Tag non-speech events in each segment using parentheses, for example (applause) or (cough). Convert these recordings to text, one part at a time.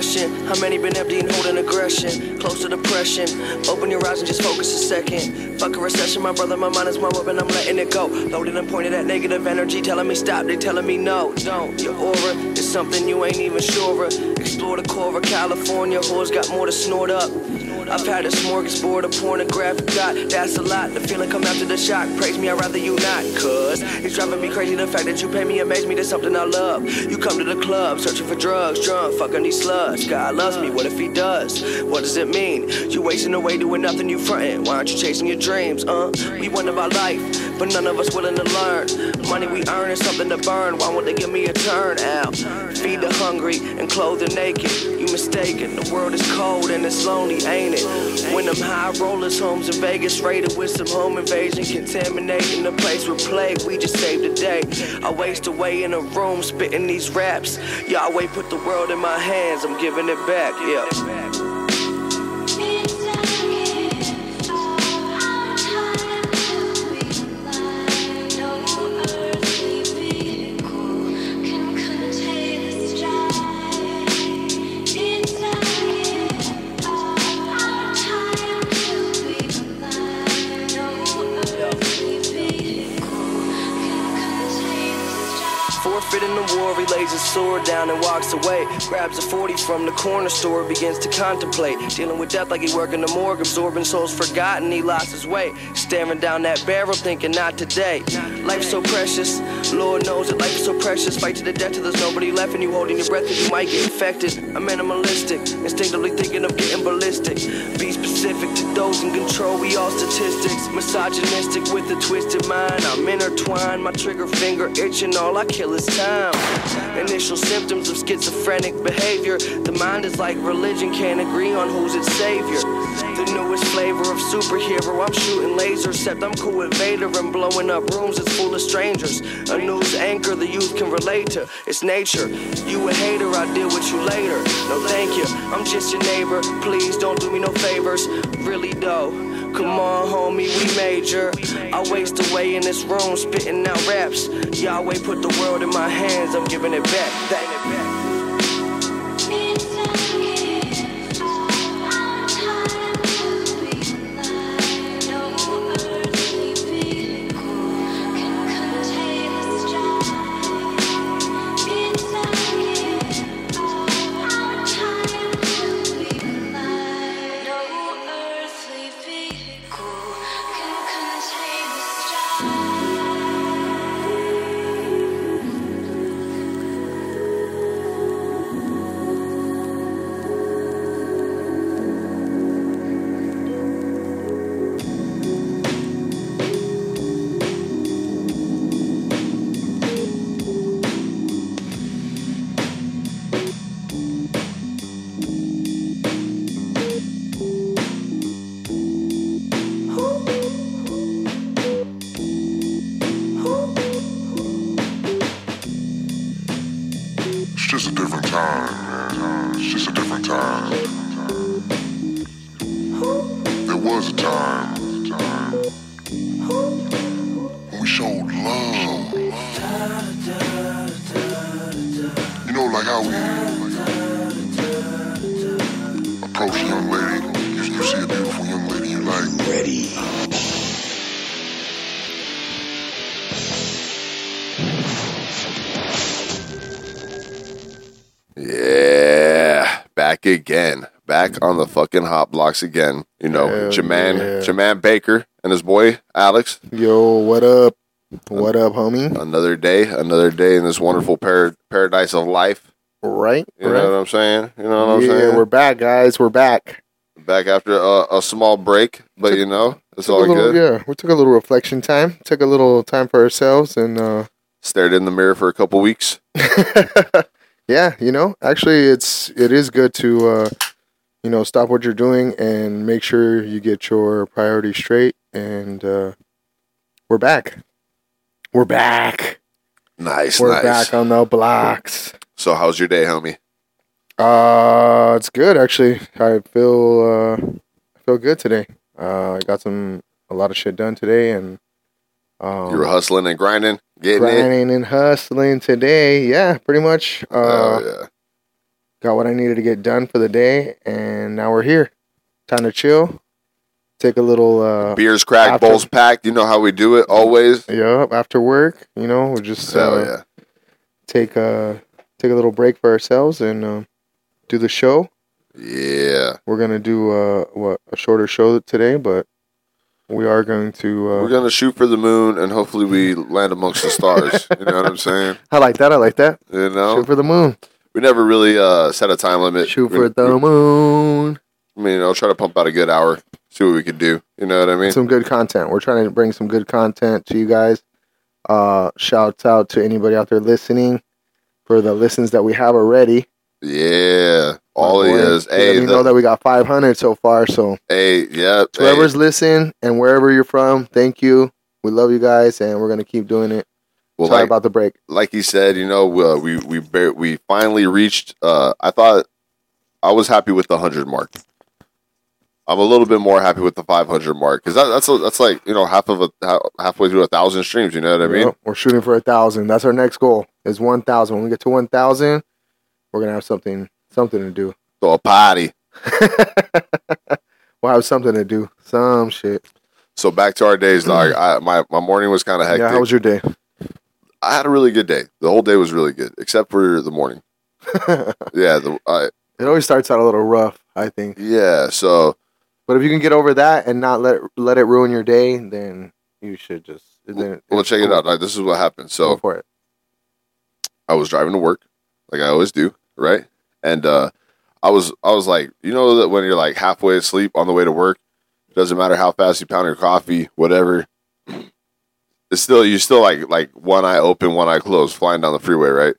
How many been empty and holding aggression? Close to depression. Open your eyes and just focus a second. Fuck a recession, my brother, my mind is my weapon, I'm letting it go. Loaded and pointed at negative energy, telling me stop, they telling me no, don't. Your aura is something you ain't even sure of. Explore the core of California, whores got more to snort up. I've had a smorgasbord of pornographic dot, that's a lot. The feeling come after the shock, praise me, I'd rather you not. Cause it's driving me crazy, the fact that you pay me amaze me, that's something I love. You come to the club, searching for drugs, drunk, fucking these sluts. God loves me, what if he does? What does it mean? You wasting away doing nothing, you frontin'. Why aren't you chasing your dreams, uh? We wonder about life, but none of us willing to learn. Money we earn is something to burn, why won't they give me a turn out? Feed the hungry and clothe the naked. You mistaken, the world is cold and it's lonely, ain't it? When them high rollers homes in Vegas raided with some home invasion, contaminating the place with plague, we just saved the day. I waste away in a room spitting these raps. Yahweh put the world in my hands, I'm giving it back, yeah. Down and walks away. Grabs a 40 from the corner store, begins to contemplate. Dealing with death like he work in the morgue, absorbing souls forgotten, he lost his way. Staring down that barrel, thinking not today. Life's so precious, Lord knows that life's so precious. Fight to the death till there's nobody left, and you holding your breath, cause you might get infected. I'm minimalistic, instinctively thinking of getting ballistic. Be specific to those in control, we all statistics. Misogynistic with a twisted mind, I'm intertwined. My trigger finger itching, all I kill is time. Initial symptoms of schizophrenic behavior. The mind is like religion, can't agree on who's its savior. Newest flavor of superhero, I'm shooting lasers, except I'm cool with Vader and blowing up rooms that's full of strangers. A news anchor the youth can relate to, it's nature. You a hater, I'll deal with you later. No, thank you, I'm just your neighbor. Please don't do me no favors, really though. Come on, homie, we major. I waste away in this room, spitting out raps. Yahweh put the world in my hands, I'm giving it back. Like how we approach a young lady. You, you see a beautiful young lady you like. Ready. Yeah, back again. Back on the fucking hot blocks again. You know, Hell Jaman, yeah. Jaman Baker and his boy Alex. Yo, what up? What up, homie? Another day, another day in this wonderful par- paradise of life. Right? You right. know what I'm saying? You know what I'm yeah, saying? we're back, guys. We're back. back after a, a small break, but you know, it's all little, good. Yeah, we took a little reflection time. Took a little time for ourselves, and uh, Stared in the mirror for a couple weeks. (laughs) yeah, you know, actually, it's it is good to uh, you know stop what you're doing and make sure you get your priorities straight. And uh, we're back. We're back. Nice, We're nice. back on the blocks. So, how's your day, homie? Uh, it's good actually. I feel uh, I feel good today. Uh, I got some a lot of shit done today, and um, You were hustling and grinding, getting it. grinding and hustling today. Yeah, pretty much. Uh, Oh yeah. got what I needed to get done for the day, and now we're here. Time to chill. Take a little. Uh, Beers cracked, after- bowls packed. You know how we do it always. yeah, after work, you know, we'll just uh, yeah. take a take a little break for ourselves and uh, do the show. Yeah. We're gonna do uh, what a shorter show today, but we are going to. Uh, We're gonna shoot for the moon and hopefully we land amongst the stars. (laughs) you know what I'm saying? I like that. I like that. You know, Shoot for the moon. we never really uh, set a time limit. Shoot We- for the moon. I mean, I'll try to pump out a good hour, see what we can do. You know what I mean? Some good content. We're trying to bring some good content to you guys. Uh, shouts out to anybody out there listening for the listens that we have already. Yeah, all it is. Hey, the- know that we got 500 so far. So hey, yeah. whoever's listening and wherever you're from, thank you. We love you guys, and we're gonna keep doing it. well, Sorry like, about the break. like he said, you know, uh, we we we finally reached. Uh, I thought I was happy with the hundred mark. I'm a little bit more happy with the 500 mark because that, that's that's like you know half of a ha- halfway through a thousand streams. You know what I mean? Yep, we're shooting for a thousand. That's our next goal. Is one thousand. When we get to one thousand, we're gonna have something something to do. So a party. (laughs) We'll have something to do. Some shit. So back to our days, dog. (clears throat) I, my my morning was kind of hectic. Yeah. How was your day? I had a really good day. The whole day was really good, except for the morning. (laughs) yeah, the I, It always starts out a little rough. I think. yeah. So But if you can get over that and not let let it ruin your day, then you should just. Then well, check it out. Like, this is what happened. So Go for it. I was driving to work, like I always do, right? And uh, I was I was like, you know that when you're like halfway asleep on the way to work, doesn't matter how fast you pound your coffee, whatever. It's still you still like like one eye open, one eye closed, flying down the freeway, right?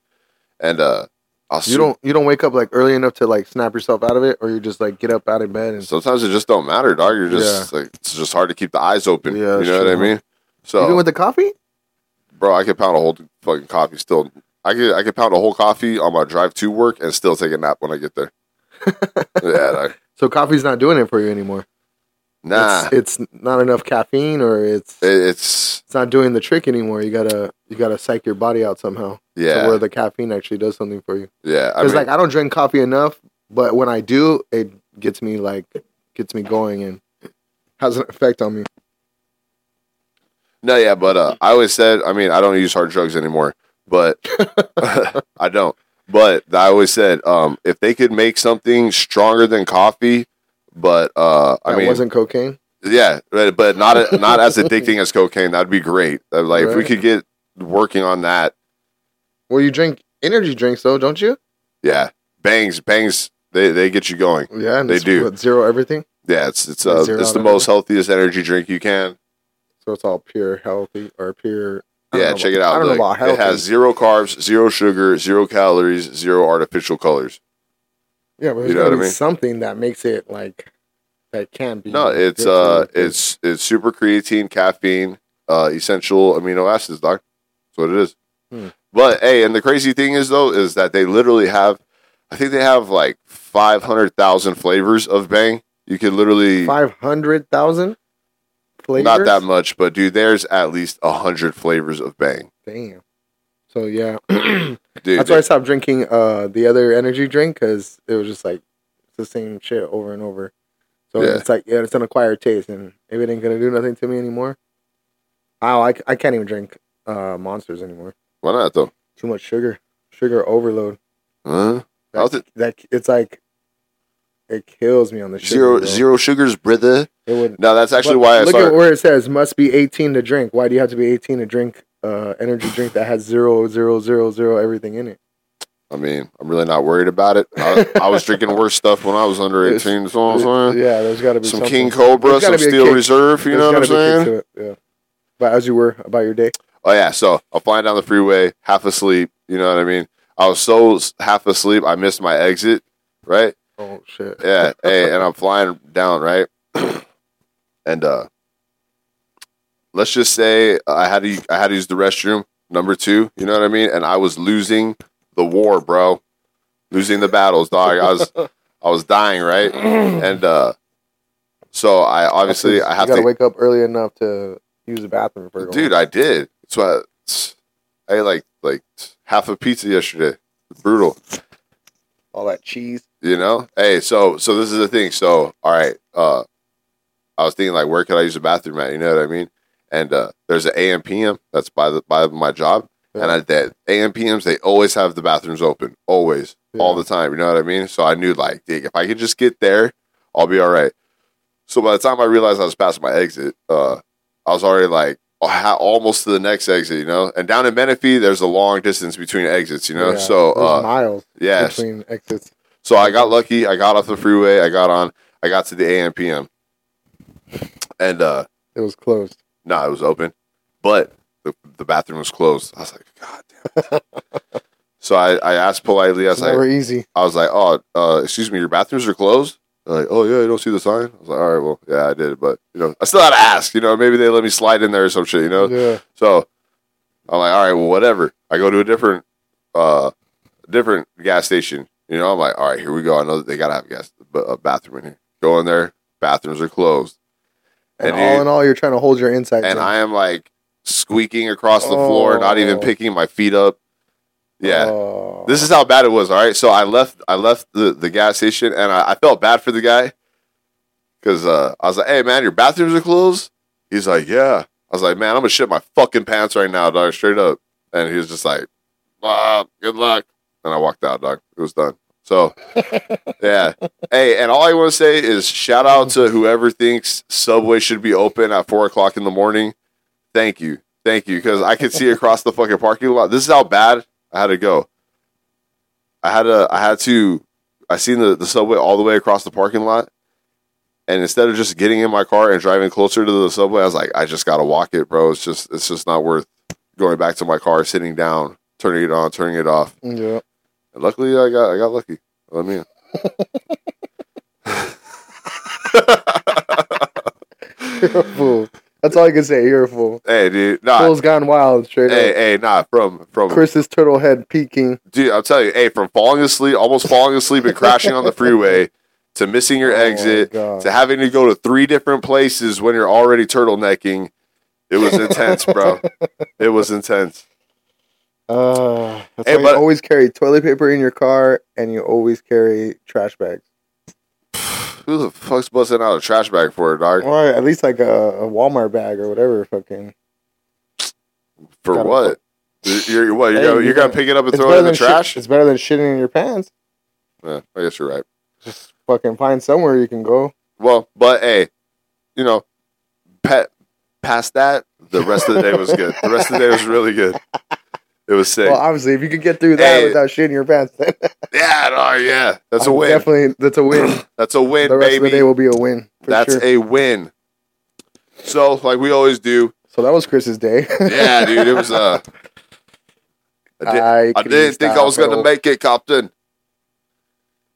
And uh, I'll You don't you don't wake up like early enough to like snap yourself out of it, or you just like get up out of bed and Sometimes it just don't matter, dog. You're just like it's just hard to keep the eyes open. Yeah, you know what I mean? So, even with the coffee. bro, I could pound a whole fucking coffee still. I could I could pound a whole coffee on my drive to work and still take a nap when I get there. (laughs) yeah, dog. So coffee's not doing it for you anymore. Nah, it's, it's not enough caffeine, or it's it's it's not doing the trick anymore. You gotta you gotta psych your body out somehow. yeah, To where the caffeine actually does something for you. yeah. I Because like I don't drink coffee enough, but when I do, it gets me like gets me going and has an effect on me. no, yeah, but uh, I always said, I mean, I don't use hard drugs anymore, but (laughs) (laughs) I don't. But I always said, um, if they could make something stronger than coffee, but uh, I That mean, wasn't cocaine. Yeah, but but not (laughs) not as addicting as cocaine. That'd be great. Uh, Like if we could get working on that. Well, you drink energy drinks though, don't you? Yeah, bangs, bangs. They they get you going. Yeah, They it's do. what, zero everything. Yeah, it's it's uh, Zero it's the of most healthiest energy drink you can. So it's all pure healthy or pure. Yeah, check about- it out. I don't know about healthy. it has zero carbs, zero sugar, zero calories, zero artificial colors. Yeah, but there's you know what I mean? something that makes it like that can't be. No, it's uh, it's it's super creatine, caffeine, uh, essential amino acids, doc. That's what it is. Hmm. But hey, and the crazy thing is though, is that they literally have, I think they have like five hundred thousand flavors of Bang. You could literally five hundred thousand flavors. not that much, but dude, there's at least a hundred flavors of Bang, Damn. So yeah, (clears throat) dude. that's why I stopped drinking uh the other energy drink because it was just like it's the same shit over and over. So Yeah. it's like yeah, it's an acquired taste, and if it ain't gonna do nothing to me anymore, oh, I, I can't even drink uh monsters anymore. why not though? Too much sugar, sugar overload. Huh? How's That, it? that it's like it kills me on the sugar. Zero bro. zero sugars, brother. It would. No, that's actually But why I look at where it says must be 18 to drink. Why do you have to be 18 to drink uh, energy drink that has zero, zero, zero, zero everything in it? I mean, I'm really not worried about it. I, I was drinking worse stuff when I was under It's- 18. So I'm saying. Yeah, there's got to be some something. King Cobra, some gotta be a Steel. Reserve. You There's know what I'm gotta be a kick saying? Yeah. But as you were about your day, Oh yeah. So I'm flying down the freeway, half asleep. You know what I mean? I was so half asleep, I missed my exit. Right? oh shit. Yeah. (laughs) hey, and I'm flying down. Right? (clears throat) and uh, let's just say I had to I had to use the restroom number two. You know what I mean? And I was losing the war, bro. Losing the battles, dog. I was I was dying, right? (clears throat) And uh So I obviously That's I have gotta wake up early enough to use the bathroom for Dude, I did. That's why I ate like like half a pizza yesterday. Brutal. all that cheese. You know? Hey, so so this is the thing. So all right, uh I was thinking like where could I use the bathroom at? You know what I mean? And uh there's an AM PM that's by the by my job. Yeah. And I that AM PMs they always have the bathrooms open. Always. All the time. You know what I mean? So I knew like, dig, if I could just get there, I'll be all right. So by the time I realized I was past my exit, uh I was already like almost to the next exit, you know. And down in Menifee, there's a long distance between exits, you know. Yeah, so uh, miles yeah, between exits. so I got lucky. I got off the freeway. I got on. I got to the AMPM, and uh It was closed. No, it was open, but the, the bathroom was closed. I was like, God damn. It. (laughs) so I, I asked politely. I It's was like, never easy. I was like, oh, uh, excuse me, your bathrooms are closed. They're like, oh yeah, you don't see the sign. I was like, all right, well, yeah, I did, but you know, I still had to ask. You know, maybe they let me slide in there or some shit. You know, Yeah. so I'm like, all right, well, whatever. I go to a different, uh, different gas station. You know, I'm like, all right, here we go. I know that they gotta have gas, a bathroom in here. Go in there. Bathrooms are closed. And, And, all dude, in all, you're trying to hold your insides. and in. I am like squeaking across the floor, not even Oh. picking my feet up. Yeah. Oh. This is how bad it was. All right, so I left. I left the, the gas station, and I, I felt bad for the guy because uh, I was like, "Hey, man, your bathrooms are closed." He's like, "Yeah." I was like, "Man, I'm gonna shit my fucking pants right now, dog, straight up." And he was just like, "Ah, good luck." And I walked out, dog. It was done. So, yeah. Hey, and all I want to say is shout out to whoever thinks Subway should be open at four o'clock in the morning. Thank you, thank you, because I could see (laughs) across the fucking parking lot. This is how bad I had to go. I had to, I had to, I seen the, the subway all the way across the parking lot. And instead of just getting in my car and driving closer to the subway, I was like, I just gotta walk it, bro. It's just, it's just not worth going back to my car, sitting down, turning it on, turning it off. yeah. And luckily, I got, I got lucky. Let me. You're a fool. That's all I can say. You're a fool. Hey, dude, nah. Fool's gone wild. Straight Hey, up. hey, hey, nah. From, from, Chris's turtle head peeking. dude, I'll tell you, hey, from falling asleep, almost falling asleep and crashing on the freeway, to missing your (laughs) Oh exit, God. to having to go to three different places when you're already turtlenecking. It was intense, bro. (laughs) It was intense. Uh, that's Hey, why but- you always carry toilet paper in your car, and you always carry trash bags. (sighs) Who the fuck's busting out a trash bag for, dog? Or at least like a, a Walmart bag or whatever. Fucking. For Gotta- what? You're, you're what? You're, Hey, gonna, you you're gonna pick it up and throw it in the trash? it's better than shitting in your pants. Yeah, I guess you're right. Just fucking find somewhere you can go. Well, but hey, you know, pet past that, the rest of the day was good. The rest of the day was really good. (laughs) It was sick. Well, obviously, if you could get through that Hey. without shitting your pants, then (laughs) yeah, no, yeah, that's a win. Definitely, that's a win. (clears throat) That's a win, the rest of the baby. day will be a win. For That's sure. a win. So, like we always do, so that was Chris's day. (laughs) yeah, dude. It was uh, I, did, I I didn't think I was gonna make it, Captain.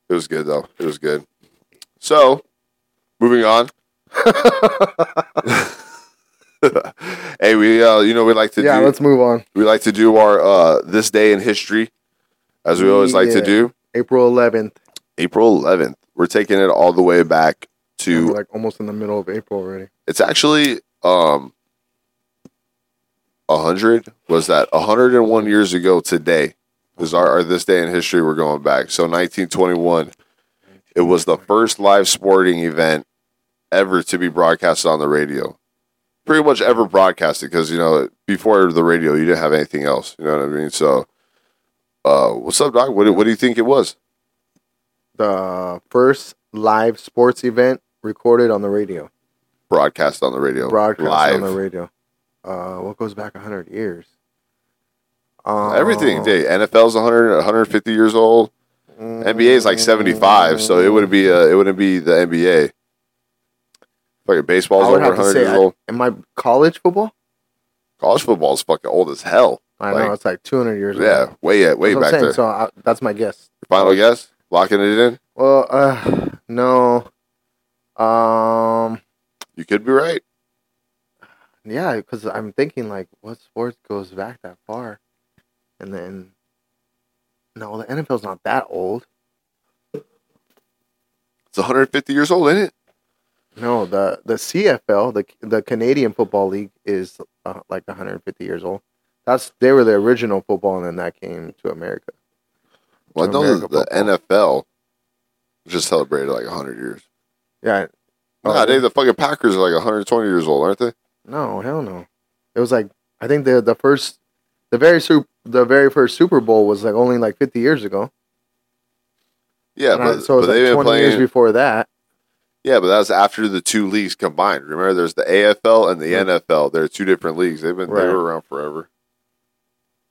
It was good though. It was good. So, moving on. (laughs) (laughs) hey, we uh, you know we like to yeah, do let's move on. we like to do our uh this day in history, as we always like to do. April 11th. April 11th. We're taking it all the way back to like almost in the middle of April already. it's actually um a hundred was that a hundred and one years ago today is our, our this day in history we're going back so 1921 it was the first live sporting event ever to be broadcasted on the radio pretty much ever broadcasted because you know before the radio you didn't have anything else you know what i mean? So uh what's up doc? What, do- what do you think it was? The first live sports event recorded on the radio, broadcast on the radio. Broadcast live on the radio. Uh, what goes back 100 years? Um, everything dude, nfl's 100 150 years old. NBA is like seventy five, so it wouldn't be uh, it wouldn't be the NBA. Fucking baseball's I over have to hundred say, years I, old. am I college football? College football's fucking old as hell. I Like, know it's like 200 years. Yeah, old. way yeah, way That's back saying, there. So I, that's my guess. Final guess, locking it in. Well, uh, no. Um, You could be right. yeah, because I'm thinking like, what sport goes back that far? And then, no, the NFL's not that old. It's one hundred fifty years old, isn't it? No, the the CFL, the the Canadian Football League, is uh, like 150 years old. That's they were the original football, and then that came to America. Well, I know America the NFL just celebrated like 100 years. Yeah. Oh, nah, they, the fucking Packers are like 120 years old, aren't they? No, hell no. It was like I think the the first, the very super, the very first Super Bowl was like only like 50 years ago. Yeah, And I- but, so but it's they've like been 20 years before that. Yeah, but that was after the two leagues combined. Remember, there's the AFL and the. NFL. They're two different leagues. They've been they were around forever.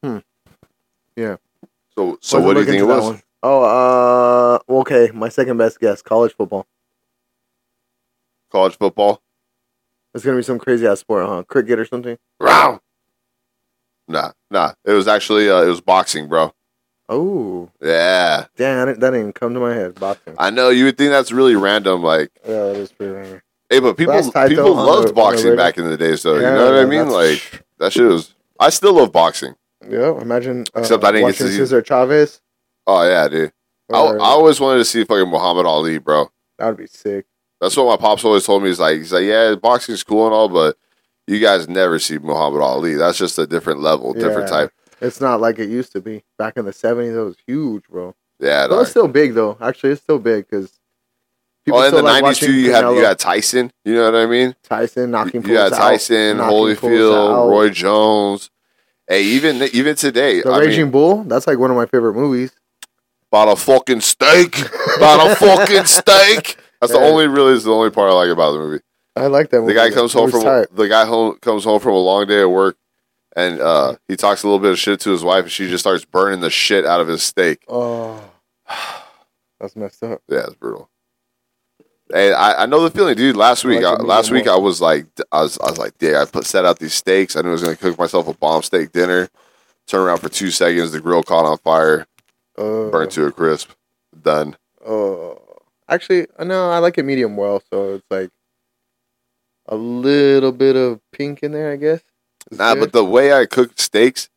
Hmm. Yeah. So so Wasn't what do you think it was? one. Oh, uh, okay. My second best guess: college football. College football. It's gonna be some crazy ass sport, huh? Cricket or something. Round. Nah, nah. It was actually uh, it was boxing, bro. Oh, Yeah, damn! That didn't even come to my head. Boxing. I know you would think that's really random. Like, Yeah, that is pretty random. hey, but people people loved the- boxing back in the days, though. Yeah, you know what I mean? Like that shit was. I still love boxing. Yeah, imagine. Uh, Except I didn't get to see- Cesar Chavez. Oh yeah, dude. I, I always wanted to see fucking Muhammad Ali, bro. that would be sick. That's what my pops always told me. He's like, he's like, yeah, boxing's cool and all, but you guys never see Muhammad Ali. That's just a different level, different type. It's not like it used to be back in the seventies. It was huge, bro. Yeah. But it's still big though. Actually, it's still big because. Oh, in the nineties too, you had you had Tyson. You know what I mean? Tyson knocking. You had fools out, Tyson, Holyfield. Roy Jones. Hey, even even today, The I Raging mean, Bull. That's like one of my favorite movies. about a fucking steak, about a fucking steak. That's the (laughs) only really is the only part I like about the movie. I like that. The movie. guy comes home from the guy home comes home from a long day of work, and uh, he talks a little bit of shit to his wife, and she just starts burning the shit out of his steak. Oh, (sighs) that's messed up. Yeah, it's brutal. And I, I know the feeling, dude. Last week, I, last week I was like, I was, I was like, yeah, I put set out these steaks. I knew I was gonna cook myself a bomb steak dinner. Turn around for two seconds, the grill caught on fire, Uh, burnt to a crisp. Done. Oh, actually, no, I like it medium well, so it's like a little bit of pink in there, I guess. Nah, but the way I cook steaks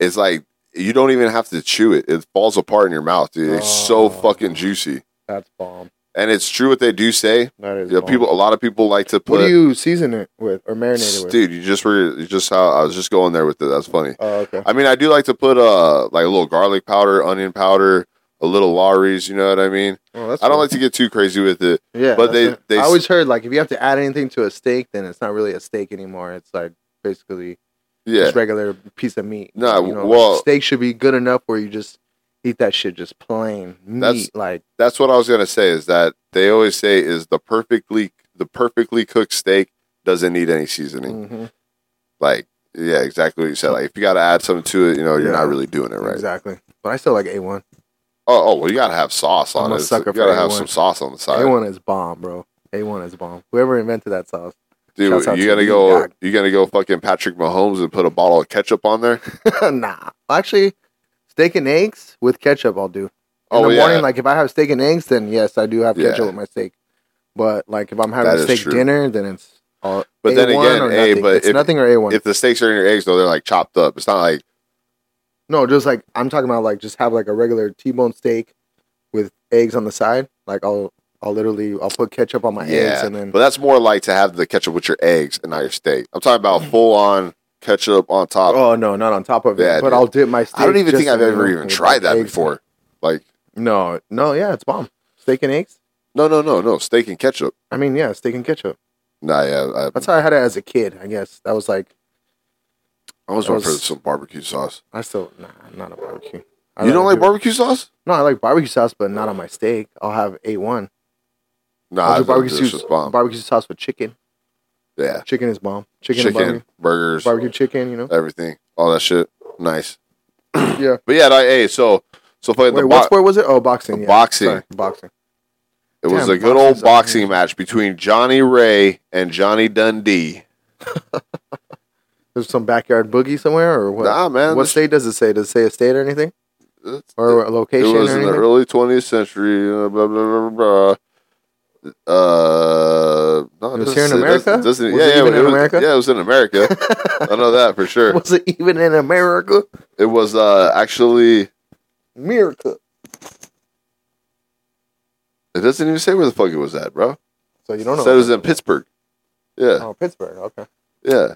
is like you don't even have to chew it; it falls apart in your mouth, dude. It's so Oh. fucking juicy, that's bomb. and it's true what they do say. That is You know, bomb. people, a lot of people like to put. What do you season it with or marinate it with? dude, you just were you just how I was just going there with it. That's funny. Oh, okay. I mean, I do like to put uh like a little garlic powder, onion powder, a little Lawry's. You know what I mean? Oh, that's I don't cool. like to get too crazy with it. Yeah, but that's they- it. they I s- always heard like if you have to add anything to a steak, then it's not really a steak anymore. It's like basically Yeah, just regular piece of meat. Nah, you know, well- steak should be good enough where you just eat that shit just plain That's- meat. Like that's what I was gonna say. Is that they always say is the perfectly the perfectly cooked steak doesn't need any seasoning. mhm, Like yeah, exactly what you said. Like if you got to add something to it, you know, you're Yeah. not really doing it right. exactly. But I still like A one. Oh, oh, well, you gotta have sauce on I'm it. sucker you gotta have A1. some sauce on the side, A one is bomb, bro. A one is bomb. Whoever invented that sauce. Dude. You to gonna go? dog. You gonna go fucking Patrick Mahomes and put a bottle of ketchup on there? (laughs) nah, actually, steak and eggs with ketchup. I'll do. In Oh, the yeah. morning, like if I have steak and eggs, then yes, I do have Yeah. ketchup with my steak. But like if I'm having That a steak dinner, then it's all. But then A1 again, or hey, but it's if- nothing or A one. If the steaks are in your eggs, though, they're like chopped up. It's not like No, just like I'm talking about, like just have like a regular T-bone steak with eggs on the side. Like I'll, I'll literally, I'll put ketchup on my eggs and then. But that's more like to have the ketchup with your eggs and not your steak. I'm talking about mm-hmm. full on ketchup on top. oh no, not on top of it. But dude. I'll dip my steak. I don't even think I've ever even tried that eggs. before. Like No, no, yeah, it's bomb. Steak and eggs. no, no, no, no steak and ketchup. I mean, yeah, steak and ketchup. Nah, yeah, I, That's how I had it as a kid. I guess that was like I was going for some barbecue sauce. I still nah, not a barbecue. I You don't like do- barbecue sauce? No, I like barbecue sauce, but not on my steak. I'll have a one. Nah, I'll do barbecue sauce. bomb. Barbecue sauce with chicken. Yeah, Chicken is bomb. Chicken, and chicken, barbecue. burgers, Barbecue chicken. You know. everything, all that shit. Nice. (clears throat) Yeah. But yeah, like, hey, so so fucking Wait, the what sport was it? Oh, boxing. Yeah. Boxing. Sorry, boxing. it was a good old boxing amazing. match between Johnny Ray and Johnny Dundee. (laughs) There's some backyard boogie somewhere, or what? Nah, man, what state does it say? Does it say a state or anything, or a It was in the early 20th century. Uh, blah blah blah blah. Uh, no, It was here in America? doesn't- doesn't- Was yeah, it yeah, even in was, America? Yeah, it was in America. (laughs) I know that for sure. Was it even in America? It was uh, actually. America. It doesn't even say where the fuck it was at, bro. So you don't know. Said it was in Pittsburgh. Yeah, Oh, Pittsburgh. Okay. yeah.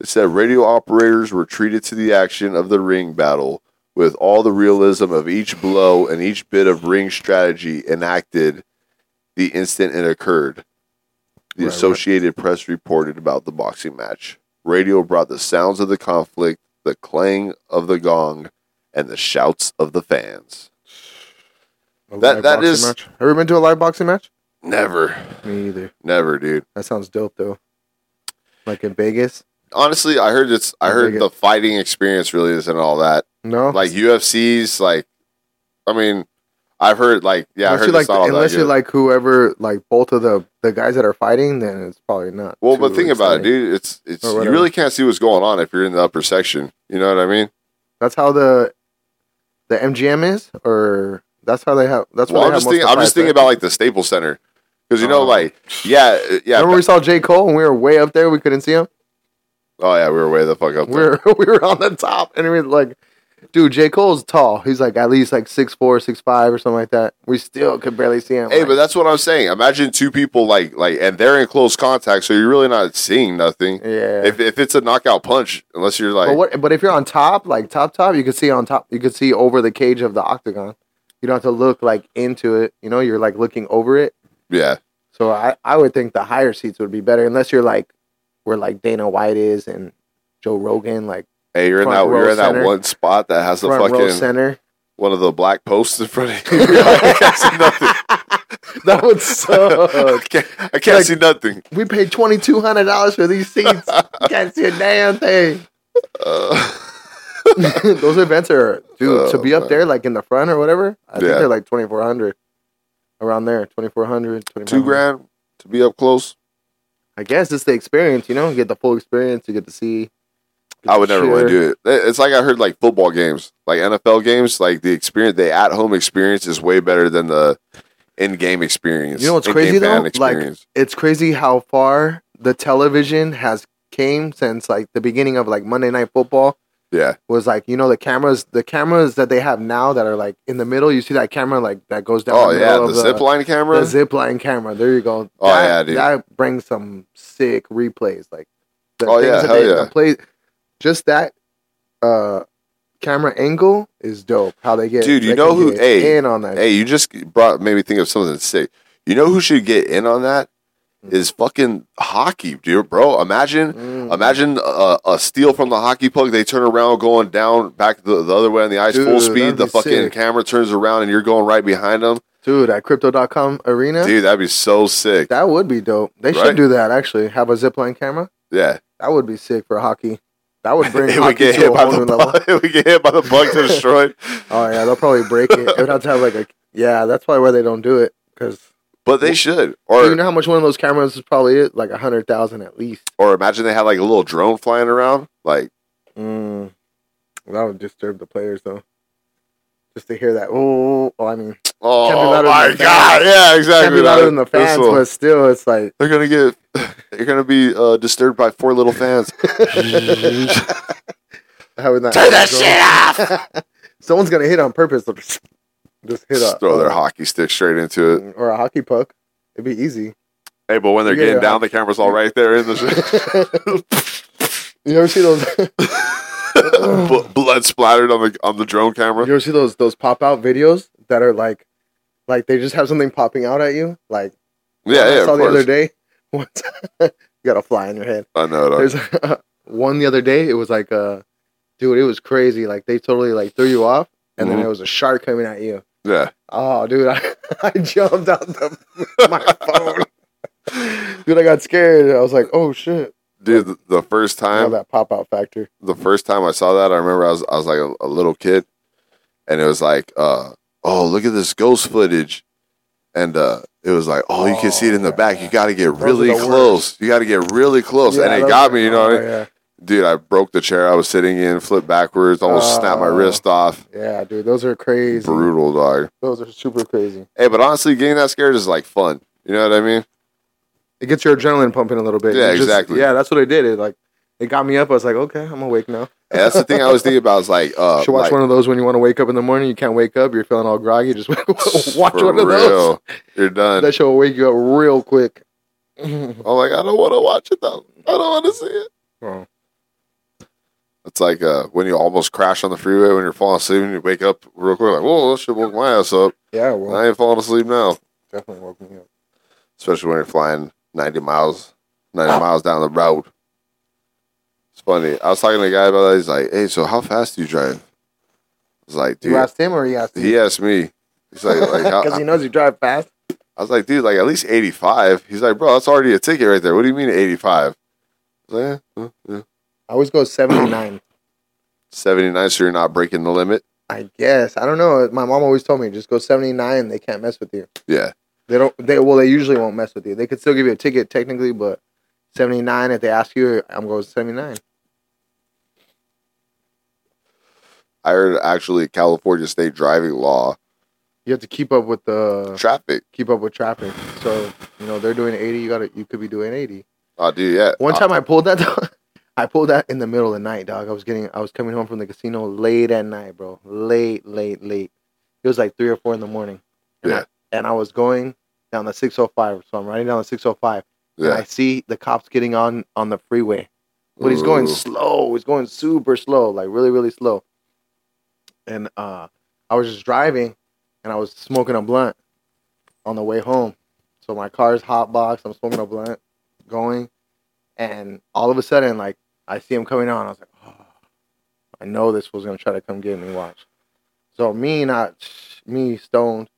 It said radio operators were treated to the action of the ring battle with all the realism of each blow and each bit of ring strategy enacted the instant it occurred. The Right, right. Associated Press reported about the boxing match. Radio brought the sounds of the conflict, the clang of the gong, and the shouts of the fans. A That- that boxing Match. Ever been to a live boxing match? Never, Me either. never, dude. That sounds dope though. Like in Vegas. Honestly, I heard it's. I heard it. the fighting experience really isn't all that. No. Like UFC's, like, I mean, I've heard like, yeah, I unless heard you like, that unless you like whoever, like both of the the guys that are fighting, then it's probably not. Well, but think about it, dude. It's it's you really can't see what's going on if you're in the upper section. You know what I mean? That's how the the MGM is, or that's how they have. That's well, what I'm just thinking. I'm just thinking about like the Staples Center because you know, Oh. like, yeah, yeah. Remember we saw J Cole and we were way up there. We couldn't see him. oh yeah, we were way the fuck up We there. were (laughs) we were on the top, and we were like, dude, J Cole's tall. He's like at least like six four, six five, or something like that. We still could barely see him. Hey, like, but that's what I'm saying. Imagine two people like like, and they're in close contact, so you're really not seeing nothing. yeah. If if it's a knockout punch, unless you're like, but what? But if you're on top, like top top, you could see on top. You could see over the cage of the octagon. You don't have to look like into it. You know, you're like looking over it. yeah, So I, I would think the higher seats would be better, unless you're like where like Dana White is and Joe Rogan, like hey, you're in that you're in that center. one spot that has the front row fucking center. one of the black posts in front of (laughs) you. (laughs) I can't see nothing. (laughs) That would suck. I can't, I can't Like- see nothing. we paid twenty two hundred dollars for these seats. Can't see a damn thing. Uh, Those events are, dude, to Oh, be up man. there, like in the front or whatever. I think Yeah. they're like twenty four hundred, around there, 2400 two grand to be up close. I guess it's the experience, you know, you get the full experience. You get to see. I would never want to do it. It's like I heard like football games, like NFL games, like the experience, the at home experience is way better than the in game experience. You know what's crazy, though? Like- It's crazy how far the television has came since like the beginning of like Monday Night Football. yeah, Was like you know the cameras, the cameras that they have now that are like in the middle. You see that camera like that goes down. oh the yeah, middle the of zip line camera. The zip line camera. There you go. Oh, That- yeah, dude. That brings some sick replays. Like the Oh, yeah, that hell they- yeah. the play, just that uh camera angle is dope. How they get Dude, you know who- hey, in on that. hey, you just brought made me think of something sick. You know who should get in on that? Hmm. Fucking hockey, dude, bro. Imagine, Mm. imagine a, a steal from the hockey puck. They turn around, going down back the, the other way on the ice, full speed. The fucking sick. camera turns around, and you're going right behind them. Dude, at crypto.com arena, Dude, that'd be so sick. that would be dope. They Right? should do that actually. Have a zipline camera. yeah, That would be sick for hockey. That would bring (laughs) it would get to hit a by the bug. (laughs) It would get hit by the bug to (laughs) destroyed. Oh yeah, they'll probably break it. It would have to have like a yeah. That's probably why they don't do it because But they should. do Or you know how much one of those cameras is probably it? Like a hundred thousand at least. or imagine they had like a little drone flying around. Like Mm, that would disturb the players though. Just to hear that. Oh, well, I mean, oh Can't be louder my god, yeah, exactly. can't be louder than the fans, will- but still, it's like they're gonna get (sighs) they're gonna be uh, disturbed by four little fans. (laughs) having that. Turn that shit off. (laughs) Someone's gonna hit on purpose. Just hit Just a throw their hockey stick straight into it. or a hockey puck. It'd be easy. Hey, but when they're You getting down, off. the camera's all right there in the (laughs) You ever see those? (laughs) Bl- blood splattered on the on the drone camera. You ever see those those pop out videos that are like, like they just have something popping out at you? Like Yeah, I yeah, saw the other day. (laughs) One (laughs) you got a fly in your head. I know. it. There's one the other day. It was like, uh, dude, it was crazy. Like they totally like threw you off, and then Mhm. there was a shark coming at you. Yeah, Oh, dude, I, I jumped out the my phone. dude, I got scared. I was like, oh shit. Dude. The, the first time, that pop out factor. the first time I saw that, I remember I was I was like a, a little kid, and it was like, uh, oh, look at this ghost footage, and uh, it was like, oh, you can see it in the back. You got to get really worst. close. You got to get really close, Yeah, and it got me. You know, what I oh, mean? yeah, dude. I broke the chair I was sitting in, flipped backwards, almost snapped my Oh. wrist off. yeah, dude, those are crazy. Brutal, dog. Those are super crazy. Hey, but honestly, getting that scared is like fun. You know what I mean? It gets your adrenaline pumping a little bit. Yeah, just- exactly. Yeah, that's what it did. It like it got me up. I was like, okay, I'm awake now. And that's the thing I was thinking about. Is like, uh, should watch like, one of those when you want to wake up in the morning. You can't wake up. You're feeling all groggy. Just (laughs) watch one of those. You're done. That show will wake you up real quick. (laughs) I'm like, I don't want to watch it though. I don't want to see it. Oh. It's like uh, when you almost crash on the freeway when you're falling asleep and you wake up real quick, like, whoa, that should woke my ass up. Yeah, well, I ain't falling asleep now. definitely woke me up. Especially when you're flying 90 miles, 90 miles down the road. It's funny. I was talking to a guy about that. He's like, hey, so how fast do you drive? I was like, dude, You asked him or he asked you? he asked me. He's like, like (laughs) Because he knows you drive fast. I was like, dude, like at least 85. He's like, bro, that's already a ticket right there. What do you mean 85? I like, yeah, yeah, yeah. I always go 79. (clears throat) (laughs) 79, so you're not breaking the limit. I guess. I don't know. My mom always told me just go 79. They can't mess with you. Yeah. They don't. They well, they usually won't mess with you. They could still give you a ticket technically, but 79. If they ask you, I'm going 79. I heard actually California state driving law You have to keep up with the traffic. keep up with traffic. So you know they're doing 80. You got to You could be doing 80. Oh, dude, yeah. One time I pulled that. Dog, (laughs) I pulled that in the middle of the night, dog. I was getting. I was coming home from the casino late at night, bro. Late, late, late. It was like three or four in the morning. And Yeah. And I was going down the 605. So I'm riding down the 605. and I see the cops getting on on the freeway, but he's going Ooh. slow. He's going super slow, like really, really slow. And uh, I was just driving, and I was smoking a blunt on the way home. So my car's hot box. I'm smoking a blunt, going, and all of a sudden, like I see him coming on. I was like, oh, I know this was gonna try to come get me. Watch. So me not me stoned.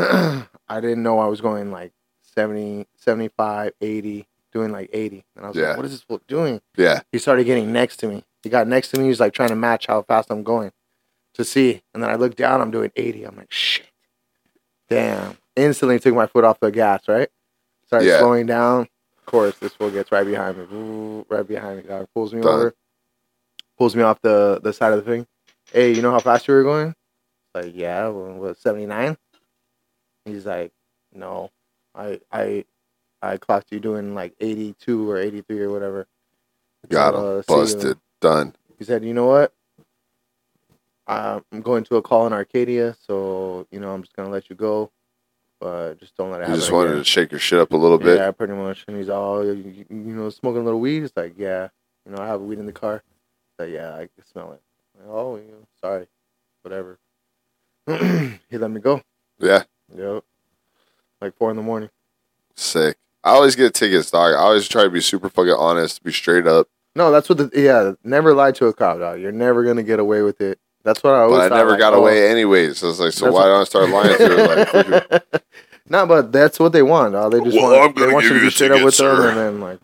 (clears throat) I didn't know I was going like 70, 75, 80, doing like 80. And I was Yeah. like, what is this fool doing? Yeah. He started getting next to me. He got next to me. He's like trying to match how fast I'm going to see. And then I look down, I'm doing 80. I'm like, shit. Damn. Instantly took my foot off the gas, right? Started Yeah. slowing down. Of course, this fool gets right behind me. Ooh, right behind me. Dog. Pulls me Done. over. Pulls me off the, the side of the thing. Hey, you know how fast you were going? Like, yeah, well, what, 79? He's like, no, I, I, I clocked you doing like 82 or 83 or whatever. Got him. uh, you. Busted. Done. He said, "You know what? I'm going to a call in Arcadia, so you know I'm just gonna let you go, but just don't let it You happen." just wanted again." to shake your shit up a little bit. Yeah, pretty much. And he's all, you, know, smoking a little weed. He's like, "Yeah, you know, I have weed in the car." Like, "Yeah, I can smell it." Like, oh, you know, sorry, whatever. (clears throat) he let me go. Yeah. Yep. Like four in the morning. Sick. I always get tickets, dog. I always try to be super fucking honest, be straight up. No, that's what the yeah. Never lie to a cop, dog. You're never gonna get away with it. That's what I always. But I thought, never like, got oh, away anyways. So it's like, so why what- don't I start lying to her? Like, (laughs) no, but that's what they want. dog. They just Well, want they want you to be straight up with them, and then like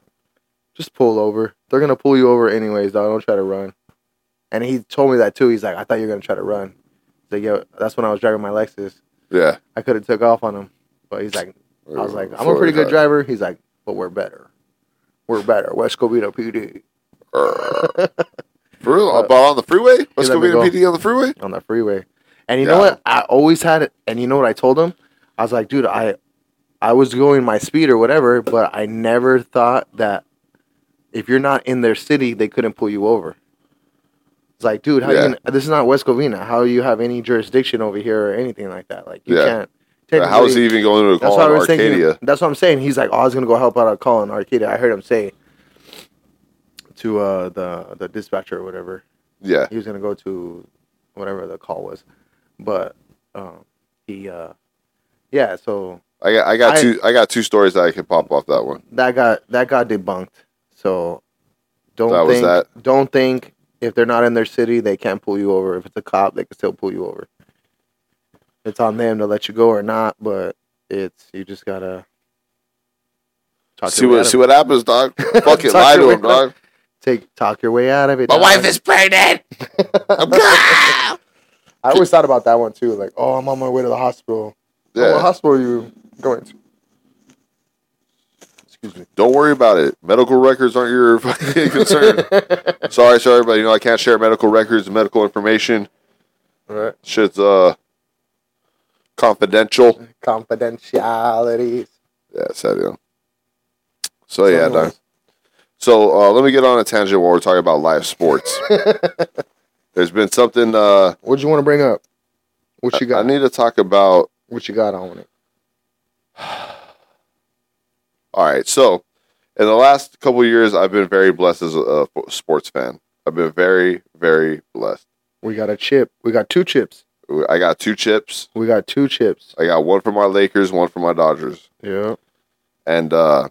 just pull over. They're gonna pull you over anyways, dog. Don't try to run. And he told me that too. He's like, I thought you were gonna try to run. He's like, yo, that's when I was driving my Lexus. Yeah. I could have took off on him, but he's like, I was like, I'm a pretty good driver. He's like, but we're better. We're better. West Covina PD (laughs) For real? Uh, About on the freeway? Let's let go me be a go. PD on the freeway? on the freeway. And you Yeah. know what? I always had it. And you know what I told him? I was like, dude, I, I was going my speed or whatever, but I never thought that if you're not in their city, they couldn't pull you over. It's like, dude, how Yeah. you? This is not West Covina. How you have any jurisdiction over here or anything like that? Like you Yeah. can't. How is he even going to That's call what I in was Arcadia? thinking. That's what I'm saying. He's like, oh, I was gonna go help out a call in Arcadia. I heard him say to uh, the the dispatcher or whatever Yeah. he was gonna go to whatever the call was, but um, he uh, yeah. So I got I got I- two I got two stories that I can pop off that one. that got that got debunked. So don't That was think that? don't think if they're not in their city they can't pull you over. If it's a cop, they can still pull you over. It's on them to let you go or not, but it's you just gotta talk See what see what happens, dog. (laughs) Fuck it, lie to him, dog. (laughs) take talk your way out of it. My dog. wife is pregnant. (laughs) I'm always thought about that one too. Like, oh, I'm on my way to the hospital. Oh, what Yeah. hospital are you going to? Excuse me. Don't worry about it. Medical records aren't your (laughs) fucking concern. (laughs) sorry, sorry, but you know I can't share medical records and medical information. Right. Shit's uh confidential. Confidentialities. Yeah, sad, yeah. So yeah, dog. So uh, let me get on a tangent while we're talking about live sports. (laughs) There's been something uh, What do you want to bring up? What you got? I got? need to talk about. what you got on it? All right, so in the last couple of years, I've been very blessed as a, sports fan. I've been very, very blessed. We got a chip. We got two chips. I got two chips. We got two chips. I got one for my Lakers, one for my Dodgers, Yeah. and uh,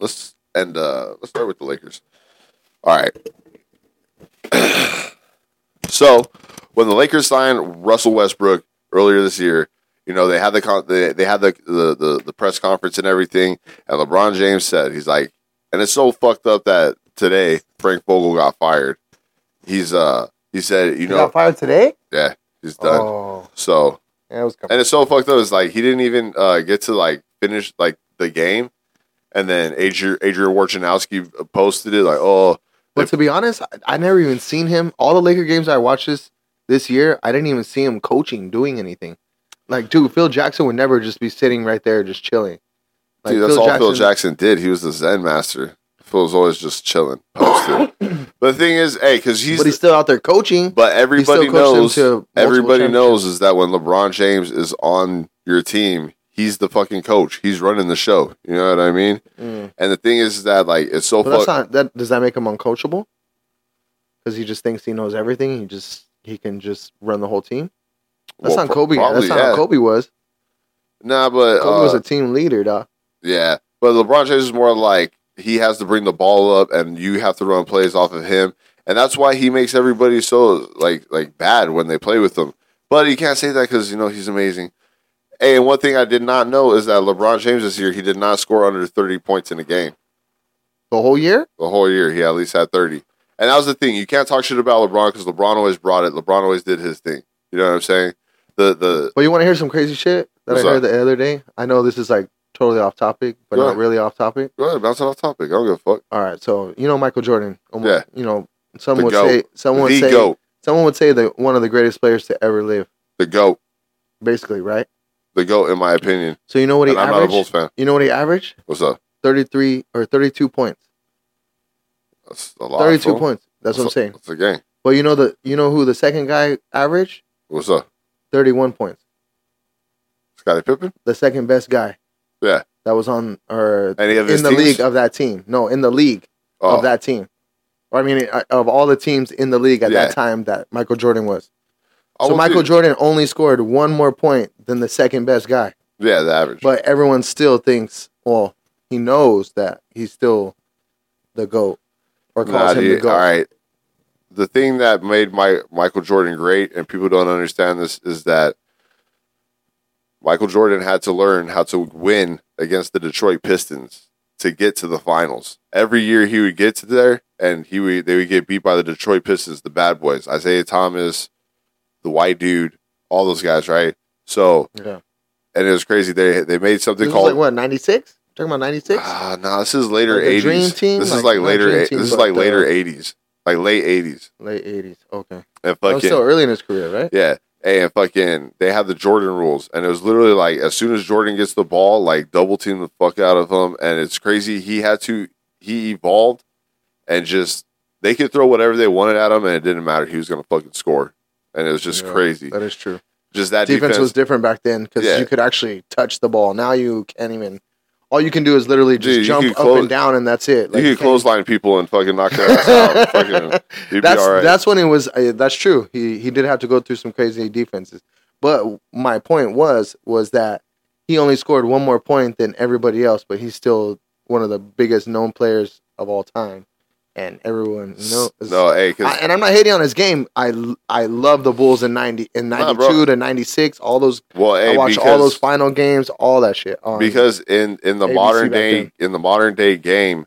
let's and uh, let's start with the Lakers. All right. (clears throat) so when the Lakers signed Russell Westbrook earlier this year, you know they had the con- they, they had the, the the the press conference and everything, and LeBron James said he's like, and it's so fucked up that today Frank Vogel got fired. He's uh he said you You know got fired today? yeah he's done. Oh, So yeah, it was and it's so fucked up. It's like he didn't even uh, get to like finish like the game, and then Adrian Adrian Wojnarowski posted it like, "Oh, But to be honest, I, I never even seen him. All the Laker games I watched this this year, I didn't even see him coaching, doing anything. Like, dude, Phil Jackson would never just be sitting right there just chilling. Like, dude, that's all Phil Jackson did. He was the Zen master. Phil was always just chilling, posted. (coughs) but the thing is, hey, because he's, but he's still out there coaching. but everybody still coached them knows, everybody knows is that when LeBron James is on your team, he's the fucking coach. He's running the show. You know what I mean? Mm. And the thing is that like it's so But that's fuck. not that. Does that make him uncoachable? Because he just thinks he knows everything. He just he can just run the whole team. That's well, not Kobe. probably, That's not yeah. how Kobe was. Nah, but Kobe was uh, a team leader, dog. Yeah, but LeBron James is more like he has to bring the ball up, and you have to run plays off of him, and that's why he makes everybody so like like bad when they play with him. But you can't say that because you know he's amazing. Hey, and one thing I did not know is that LeBron James this year he did not score under thirty points in a game The whole year. the whole year. He at least had thirty, and that was the thing. You can't talk shit about LeBron because LeBron always brought it. LeBron always did his thing. You know what I'm saying? The the Well, you want to hear some crazy shit that What's I heard up? the other day? I know this is like totally off topic, but Go not ahead. really off topic. go ahead, bouncing off topic. I don't give a fuck. All right, so you know Michael Jordan. Um, Yeah. You know, some The would GOAT. say someone would the say goat, someone would say that one of the greatest players to ever live, the goat, basically, right? the goat, in my opinion. So you know what he And I'm not a averaged? Bulls fan. You know what he averaged? What's up? Thirty three or thirty two points. That's a lot. Thirty two fool. points. That's what I'm saying. That's a game. Well, you know the you know who the second guy averaged? What's up? Thirty one points. Scottie Pippen? The second best guy. Yeah. That was on or Any of his in the teams? league of that team. No, in the league Oh, of that team. Or, I mean, uh, of all the teams in the league at Yeah. that time that Michael Jordan was. I So will Michael do- Jordan only scored one more point than the second best guy. Yeah, the average. But everyone still thinks, well, he knows that he's still the GOAT. Or calls Nah, him dude, the GOAT. all right. The thing that made my Michael Jordan great, and people don't understand this, is that Michael Jordan had to learn how to win against the Detroit Pistons to get to the finals. Every year he would get to there, and he would they would get beat by the Detroit Pistons, the bad boys, Isiah Thomas, the white dude, all those guys, right? So, Yeah. and it was crazy. They they made something This called like what, 96? Talking about 96? Ah, no, this is later Like eighties. Team? This is Like, like later. Team, this is like later eighties, like late eighties, Late 80s. Okay. and fucking still early in his career, right? yeah. Hey, and fucking, they had the Jordan rules, and it was literally like as soon as Jordan gets the ball, like double team the fuck out of him, and it's crazy. He had to, he evolved, and just they could throw whatever they wanted at him, and it didn't matter. He was gonna fucking score, and it was just Yeah, crazy. That is true. Just that defense, defense, was different back then because Yeah. you could actually touch the ball. Now you can't even. All you can do is literally just Dude, jump up close- and down, and that's it. you could clothesline people and fucking knock their ass out. (laughs) fucking, you'd That's be all right. that's when it was. Uh, that's true. He he did have to go through some crazy defenses. But my point was was that he only scored one more point than everybody else, but he's still one of the biggest known players of all time, and everyone you know. is- no, hey, I, and I'm not hating on his game. I I love the Bulls in ninety in Nah, ninety two to ninety six. All those well, hey, I because, all those final games, all that shit. because in in the ABC modern day then. in the modern day game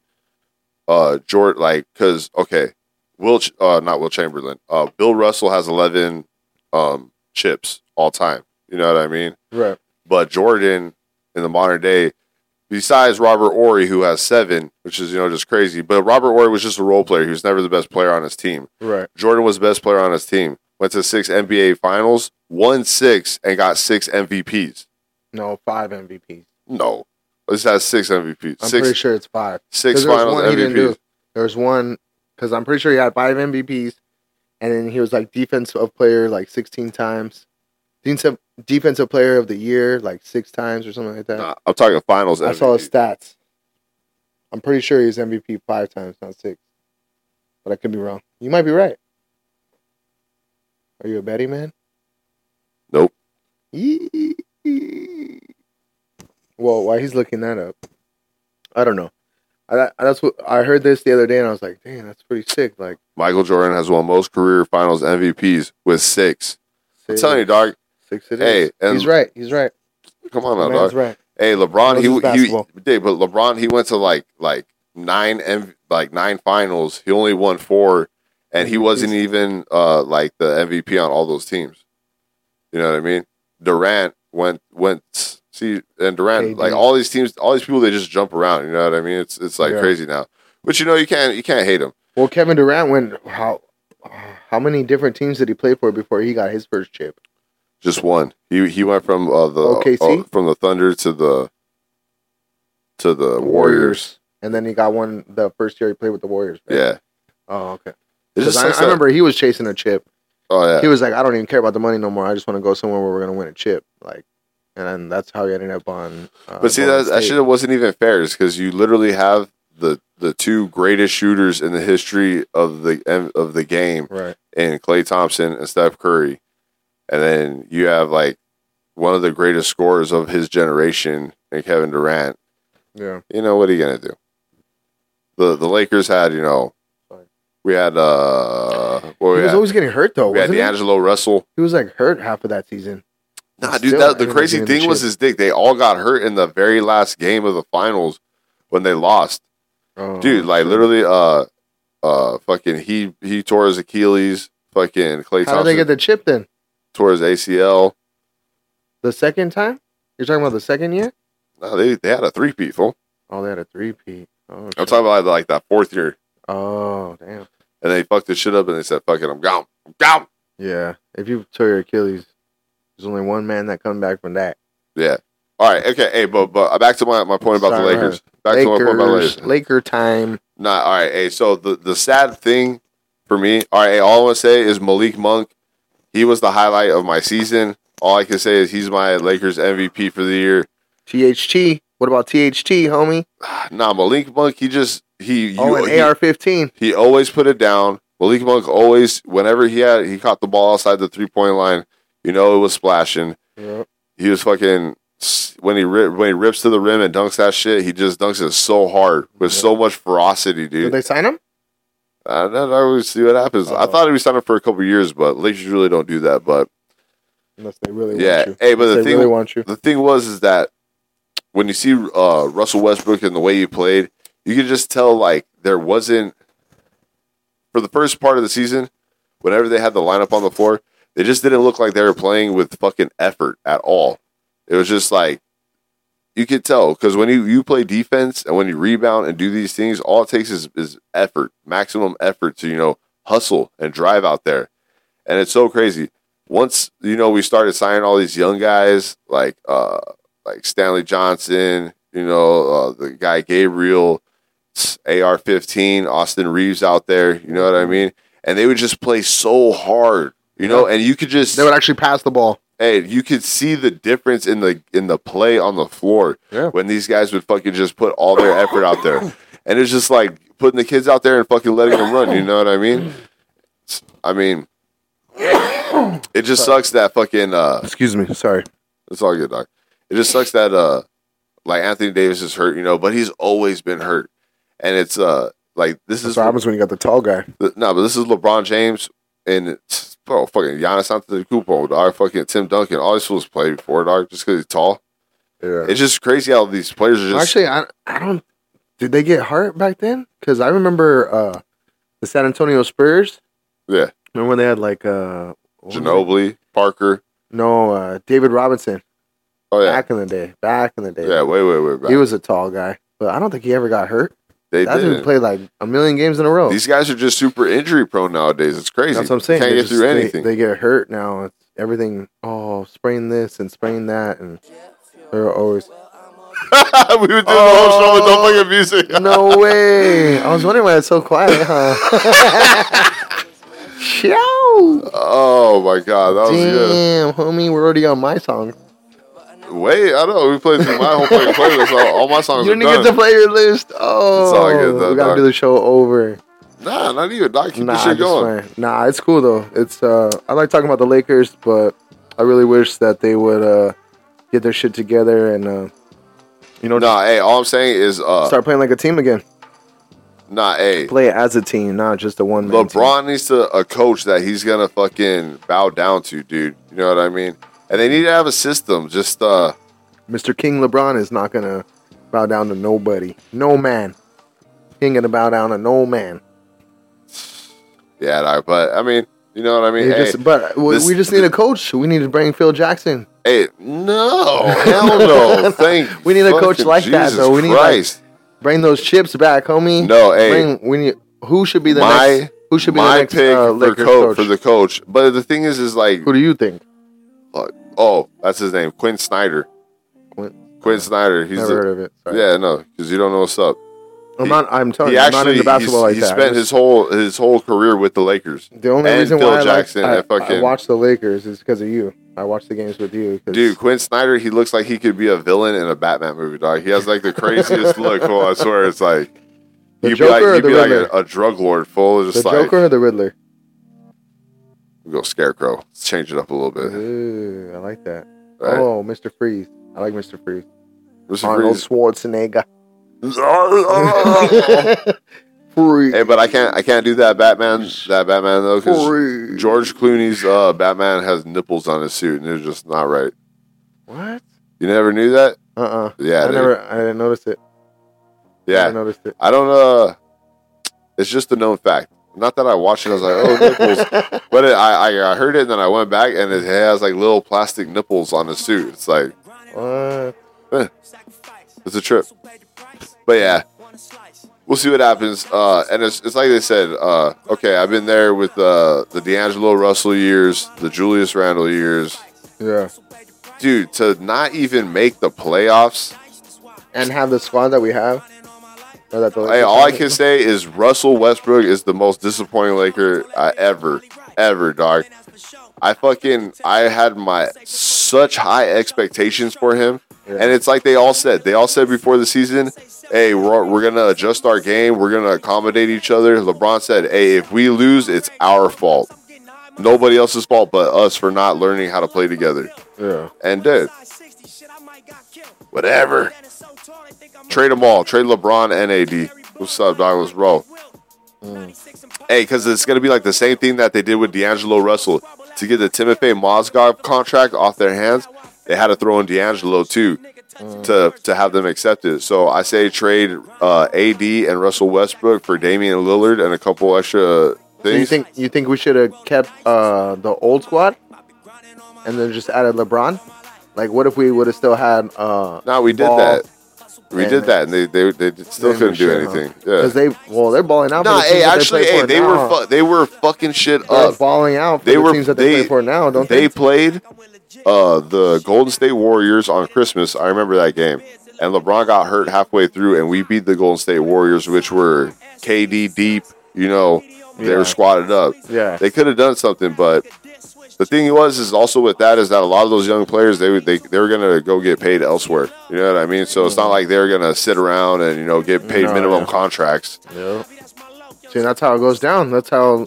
uh Jordan like cuz okay Will uh not Wilt Chamberlain uh Bill Russell has 11 um chips all time you know what I mean right, but Jordan in the modern day besides Robert Horry who has 7 which is you know just crazy but Robert Horry was just a role player he was never the best player on his team right. Jordan was the best player on his team went to 6 NBA finals won 6 and got 6 MVPs No, five MVPs. no This has six MVPs. I'm six pretty sure it's five. Six finals one he didn't do. MVPs. There was one because I'm pretty sure he had five MVPs, and then he was like defensive player like 16 times, defensive defensive player of the year like six times or something like that. Nah, I'm talking finals I MVP. saw his stats. I'm pretty sure he's MVP five times, not six. But I could be wrong. You might be right. Are you a betting man? Nope. Well, while he's looking that up, I don't know. I, that's what I heard this the other day, and I was like, "Damn, that's pretty sick." Like, Michael Jordan has won most career finals MVPs with six. I'm telling you, dog. Six it Hey, is. and- he's right. He's right. Come on now, dog. right. Hey, LeBron, Knows he he did, but LeBron he went to like like nine M like nine finals. He only won four, and he wasn't even uh like the MVP on all those teams. You know what I mean? Durant went went see and Durant KD. like all these teams, all these people they just jump around. You know what I mean? It's it's like Yeah. crazy now. But you know you can't you can't hate him. Well, Kevin Durant went how how many different teams did he play for before he got his first chip? Just one. He he went from uh, the OKC? uh, from the Thunder to the to the Warriors. And then he got one the first year he played with the Warriors. right? Yeah. Oh, okay. It 'Cause just I, sucks I that- remember he was chasing a chip. Oh yeah. He was like, I don't even care about the money no more. I just want to go somewhere where we're gonna win a chip. Like, and then that's how he ended up on. Uh, But see, Golden that, that State. shit wasn't even fair, because you literally have the the two greatest shooters in the history of the of the game, right. in Klay Thompson and Steph Curry, and then you have like one of the greatest scorers of his generation, in Kevin Durant. Yeah. You know what are you gonna do? The the Lakers had you know, we had uh, what He we was had, always getting hurt though. we had Wasn't he? D'Angelo Russell. he was like hurt half of that season. Nah, dude, that, the crazy thing was his dick. They all got hurt in the very last game of the finals when they lost. Oh, dude like shit. literally uh uh fucking he he tore his achilles fucking Klay How did they get the chip then? Tore his acl The second time? You're talking about the second year? no, they, they had a three peat fool Oh, they had a three peat. Oh, i'm talking about like that fourth year oh, damn. and they fucked this shit up and they said fuck it i'm gone i'm gone Yeah. If you tore your Achilles, there's only one man that comes back from that. yeah all right okay hey but but uh, back to my, my point about the Sorry, lakers back to my point about the Lakers, lakers Laker time. Nah, all right. Hey, so the the sad thing for me, all right. Hey, all I want to say is Malik Monk. He was the highlight of my season. All I can say is he's my Lakers MVP for the year. THT. What about THT, homie? (sighs) Nah, Malik Monk. He just he you, Oh, and he, AR-15. he always put it down. Malik Monk always, whenever he had he caught the ball outside the three point line, you know it was splashing. Yep. He was fucking when he when he rips to the rim and dunks that shit. He just dunks it so hard with Yeah. so much ferocity, dude. Did they sign him? I don't know. See what happens. I Uh-oh. thought he was signed up for a couple years, but Lakers really don't do that. But Unless they really yeah, want you. hey, but Unless the thing, really want you. the thing was is that when you see uh, Russell Westbrook and the way he played, you could just tell like there wasn't for the first part of the season. Whenever they had the lineup on the floor, they just didn't look like they were playing with fucking effort at all. It was just like you could tell because when you, you play defense and when you rebound and do these things, all it takes is, is effort, maximum effort to you know hustle and drive out there, and it's so crazy. Once you know we started signing all these young guys like uh like Stanley Johnson, you know uh, the guy Gabriel, AR fifteen, Austin Reaves out there, you know what I mean, and they would just play so hard, you know, and you could just They would actually pass the ball. Hey, you could see the difference in the in the play on the floor Yeah. when these guys would fucking just put all their effort out there, (laughs) and it's just like putting the kids out there and fucking letting them run. You know what I mean? I mean, it just sucks that fucking. uh Excuse me. Sorry. It's all good, doc. It just sucks that uh like Anthony Davis is hurt, you know, but he's always been hurt, and it's uh like this That's is what happens when you got the tall guy. no, but this is LeBron James and bro, fucking Giannis Antetokounmpo, dog, fucking Tim Duncan. All these fools played before, dog, just because he's tall. Yeah. It's just crazy how these players are just. Actually, I I don't. Did they get hurt back then? Because I remember uh, the San Antonio Spurs. yeah, Remember when they had like uh? Ginobili, Parker. No, uh, David Robinson. Oh yeah, Back in the day. Back in the day. yeah, way, way, way back. He was a tall guy, but I don't think he ever got hurt. They That dude did. played like a million games in a row. These guys are just super injury prone nowadays. It's crazy. That's what I'm saying. Can't They get just- through anything. They, get hurt now. It's everything. Oh, sprain this and sprain that, and they're always. (laughs) we were doing the whole show with no oh, fucking music. No way. I was wondering why it's so quiet, huh? (laughs) (laughs) Ciao. Oh my god, that was good. Damn, homie, we're already on my song. Wait, I know we played through my whole playlist. All, all my songs You are didn't get to play your list. Oh, all good, though, we gotta dog. do the show over. Nah, not even. Nah, keep Nah, this shit going. fine. Nah, it's cool though. It's uh, I like talking about the Lakers, but I really wish that they would uh get their shit together and uh, you know, Nah, hey, all I'm saying is, uh, start playing like a team again. nah, hey, Play as a team, not just a one. LeBron needs to a coach that he's gonna fucking bow down to, dude. You know what I mean? And they need to have a system. Just uh, Mr. King LeBron is not gonna bow down to nobody, no man. He ain't gonna bow down to no man. yeah, nah, but I mean, you know what I mean? Hey, just, but we, this- we just need a coach. We need to bring Phil Jackson. hey, no, hell no, (laughs) thank. We need a coach like that, Jesus though. We need, like, Bring those chips back, homie. No, hey. Bring, we need. Who should be the my next? Who should be my the next pick uh, for coach, coach? for the coach. But the thing is, is like, Who do you think? Oh, that's his name, Quin Snyder. Quin- Quin uh, Snyder. He's Never the, heard of it. Sorry. yeah, no, because you don't know what's up. I'm not. I'm telling he you, I'm not actually into basketball like he that. spent his whole his whole career with the Lakers. the only reason Phil why I, Jackson like, I, fucking- I watch the Lakers is because of you. I watch the games with you. 'cause- Dude, Quin Snyder, he looks like he could be a villain in a Batman movie, dog. He has like the craziest (laughs) look, fool. I swear, it's like The he'd Joker be like he'd the be like a, a drug lord, full. the Just like Joker or the Riddler? We go Scarecrow. Let's change it up a little bit. Ooh, I like that. Right? Oh, Mr. Freeze. I like Mr. Freeze. Mr. Arnold Freeze. Schwarzenegger. (laughs) hey, but I can't I can't do that Batman that Batman though because Freeze. George Clooney's uh, Batman has nipples on his suit and it's just not right. What? You never knew that? Uh uh Yeah, I dude. never. I didn't notice it. Yeah. I noticed it. I don't uh it's just a known fact. Not that I watched it, I was like, oh (laughs) nipples. But it, I, I heard it and then I went back and it has like little plastic nipples on the suit. It's like What? eh, it's a trip. But yeah. We'll see what happens. Uh, and it's, it's like they said, uh, okay, I've been there with uh, the D'Angelo Russell years, the Julius Randle years. Yeah. Dude, to not even make the playoffs, And have the squad that we have. The Hey, all I can say is Russell Westbrook is the most disappointing Laker I ever, ever, dog. I fucking I had my such high expectations for him, Yeah. and it's like they all said. They all said before the season, "Hey, we're we're gonna adjust our game. We're gonna accommodate each other." LeBron said, "Hey, if we lose, it's our fault. Nobody else's fault but us for not learning how to play together." Yeah. And dude, whatever. Trade them all. Trade LeBron and AD. What's up, dog? Let's roll. Hey, because it's going to be like the same thing that they did with D'Angelo Russell. To get the Timofey Mozgov contract off their hands, they had to throw in D'Angelo too to to have them accept it. So I say trade uh, AD and Russell Westbrook for Damian Lillard and a couple extra So you think you think we should have kept uh, the old squad, and then just added LeBron? Like, what if we would have still had? Uh, no, we did Ball that. We did that, and they they, they still couldn't do shit, huh? anything. Yeah. Because they, well, they're balling out. Nah, hey, actually, play hey, they now. were fu- they were fucking shit They're up. balling out They the were teams that they, play for now, don't they? they played uh, the Golden State Warriors on Christmas. I remember that game, and LeBron got hurt halfway through, and we beat the Golden State Warriors, which were KD deep. You know, they Yeah. were squatted up. Yeah. They could have done something, but the thing was is also with that is that a lot of those young players they they they were gonna go get paid elsewhere. You know what I mean? So it's not like they're gonna sit around and you know get paid No, minimum yeah. contracts. Yeah. See, that's how it goes down. That's how.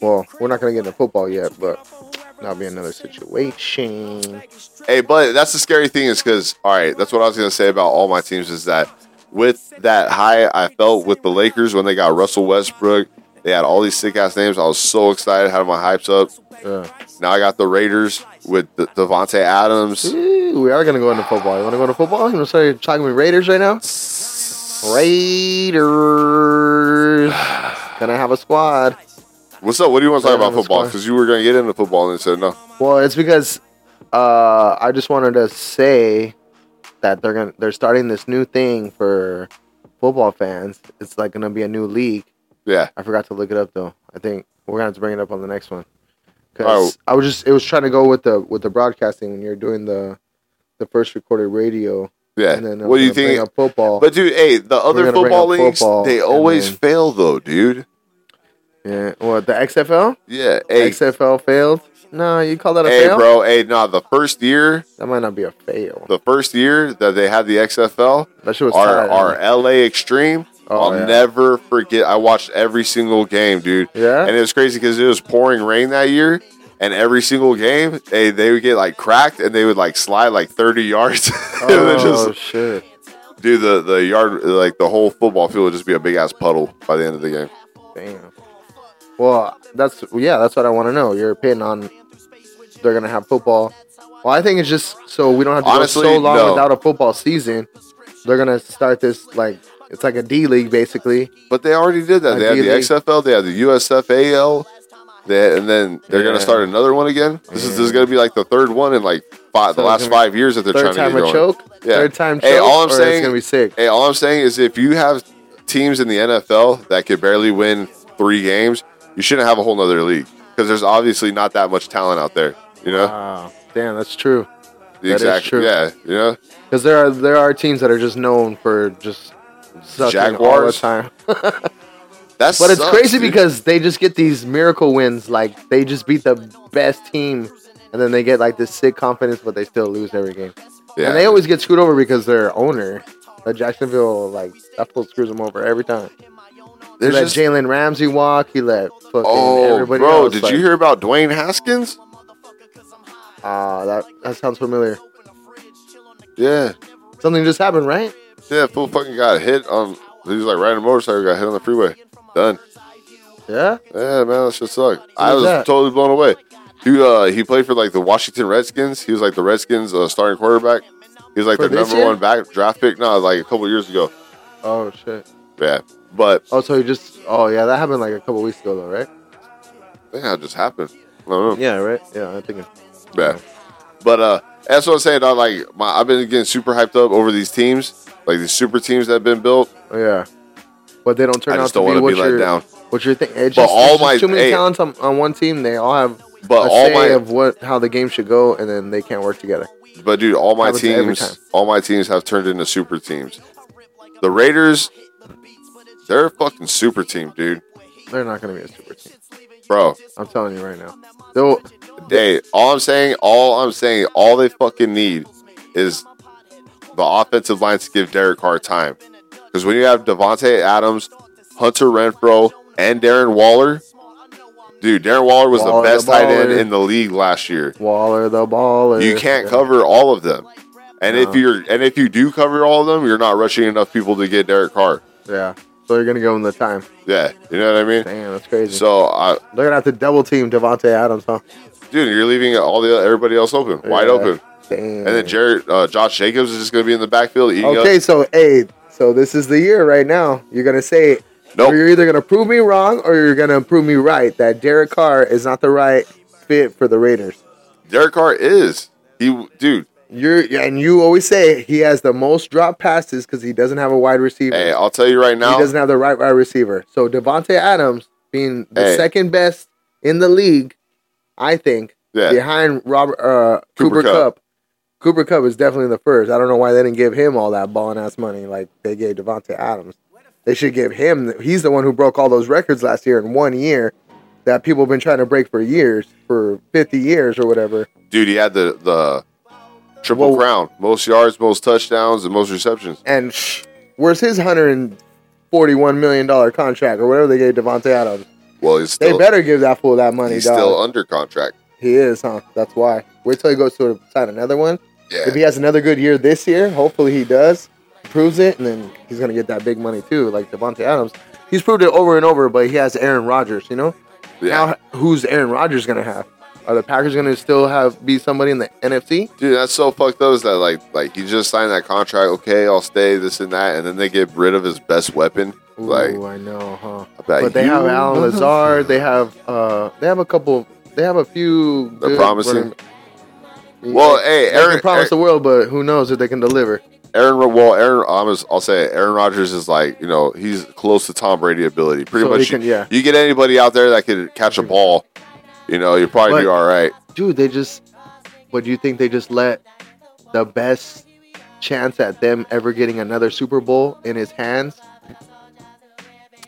Well, we're not gonna get into football yet, but that'll be another situation. Hey, but that's the scary thing is because all right, that's what I was gonna say about all my teams is that with that high I felt with the Lakers when they got Russell Westbrook, they had all these sick ass names. I was so excited, had my hypes up. Yeah. Now I got the Raiders with the Davante Adams. Ooh, we are gonna go into football. You want to go to football? You want to start talking with Raiders right now? Raiders (sighs) gonna have a squad. What's up? What do you want to talk about football? Because you were gonna get into football and said no. Well, it's because uh, I just wanted to say that they're gonna they're starting this new thing for football fans. It's like gonna be a new league. Yeah. I forgot to look it up though. I think we're gonna have to bring it up on the next one. Oh. Because I was just it was trying to go with the with the broadcasting when you're doing the the first recorded radio Yeah. And then uh, what do you think? football. But dude, hey, the other football leagues, football, they always then- fail though, dude. yeah, what the XFL? Yeah. Hey, XFL failed. No, you call that a hey, fail? bro. Hey, no, the first year, That might not be a fail. the first year that they had the XFL, That shit was our tired. our LA Extreme. Oh, I'll yeah. never forget. I watched every single game, dude. Yeah? And it was crazy because it was pouring rain that year, and every single game they they would get like cracked and they would like slide like thirty yards. (laughs) oh just shit! dude, the the yard like the whole football field would just be a big ass puddle by the end of the game. Damn. Well, that's yeah. That's what I want to know. Your opinion on they're gonna have football. Well, I think it's just so we don't have to Honestly, go so long no. without a football season. They're gonna start this like it's like a D league basically. But they already did that. Like They had the D-League. XFL, they had the USFL, they, and then they're Yeah. gonna start another one again. This is this is gonna be like the third one in like five, the So it's last gonna be five years that they're Third trying time to a get going. choke. Yeah. Third time choke. Hey, all I'm or saying- it's gonna be sick. Hey, all I'm saying is if you have teams in the NFL that could barely win three games, you shouldn't have a whole nother league because there's obviously not that much talent out there. You know, Wow. Damn, that's true. the that is exact true. yeah. You know, Because there are there are teams that are just known for just sucking all the time. (laughs) that's But it's crazy because they just get these miracle wins. Like they just beat the best team, and then they get like this sick confidence, but they still lose every game. yeah. And they always get screwed over because their owner, uh, Jacksonville, like that fool screws them over every time. He There's let just- Jalen Ramsey walk. He let fucking oh, everybody bro, else. did like, you hear about Dwayne Haskins? Ah, that that sounds familiar. Yeah, Something just happened, right? Yeah. Fool fucking got hit on. He was like riding a motorcycle, got hit on the freeway. Done. Yeah. Yeah, man, that shit sucked. I was that? totally blown away. He uh he played for like the Washington Redskins. He was like the Redskins uh, starting quarterback. He was like For the number year? one back draft pick. No, like a couple years ago. Oh shit. Yeah, but Oh, so he just. Oh yeah, that happened like a couple weeks ago, though, right? Yeah, think that just happened. I don't know. Yeah, right. Yeah, I think. thinking. Yeah, but uh, that's what I'm saying. dog. like my, I've been getting super hyped up over these teams, like these super teams that have been built. Oh, yeah. But they don't turn I out just to don't be want to what be let you're down. what you're thinking. It's But just, all it's just my- too many hey. talents on, on one team. They all have But a all say my of what how the game should go, and then they can't work together. But dude, all my Happens every teams, all my teams have turned into super teams. The Raiders, they're a fucking super team, dude. They're not going to be a super team. Bro, I'm telling you right now. They'll, hey, all I'm saying, all I'm saying, all they fucking need is the offensive line to give Derek Carr time. Because when you have Davante Adams, Hunter Renfrow, and Darren Waller, dude, Darren Waller was Waller the the best tight end in the league last year. Waller the baller. You can't Yeah. cover all of them. And if you're and if you do cover all of them, you're not rushing enough people to get Derek Carr. Yeah. So you're going to give them the time. Yeah, you know what I mean. Damn, that's crazy. So, I, they're going to have to double team Davante Adams, huh? dude, you're leaving all the everybody else open, wide open, Damn. and then Jared, uh, Josh Jacobs is just going to be in the backfield eating Okay, up. so hey, so this is the year right now. You're gonna say, Nope. you're either gonna prove me wrong or you're gonna prove me right that Derek Carr is not the right fit for the Raiders. Derek Carr is he, dude. You're and you always say he has the most drop passes because he doesn't have a wide receiver. Hey, I'll tell you right now, he doesn't have the right wide receiver. So Davante Adams being the Hey. second best in the league, I think, Yeah, behind Robert uh, Cooper Cooper, Kupp. Cup. Cooper Kupp is definitely the first. I don't know why they didn't give him all that balling ass money like they gave Davante Adams. They should give him. He's the one who broke all those records last year in one year that people have been trying to break for years, for fifty years or whatever. dude, he had the the triple Well- crown: most yards, most touchdowns, and most receptions. And where's his hundred and forty-one million dollar contract or whatever they gave Davante Adams? Well, he's They better give that fool that money, he's dog. still under contract. he is, huh? That's why. Wait till he goes to sign another one. Yeah, If he has another good year this year, hopefully he does, proves it, and then he's gonna get that big money too, like Davante Adams. He's proved it over and over, but he has Aaron Rodgers, you know. yeah. Now, who's Aaron Rodgers gonna have? Are the Packers gonna still have be somebody in the NFC? Dude, that's so fucked up. Is that like like he just signed that contract? Okay, I'll stay this and that, and then they get rid of his best weapon. like, I know, huh? But they have Allen Lazard. They have uh, they have a couple. They have a few. They're promising. running- Well, Yeah, hey, they Aaron, can promise the world, but who knows if they can deliver? Aaron, well, Aaron, I'm just, I'll say it, Aaron Rodgers is like, you know, he's close to Tom Brady ability. Pretty So much, can- yeah. you get anybody out there that could catch a ball, you know, you probably But- do all right. dude, they just. What do you think? They just let the best chance at them ever getting another Super Bowl in his hands.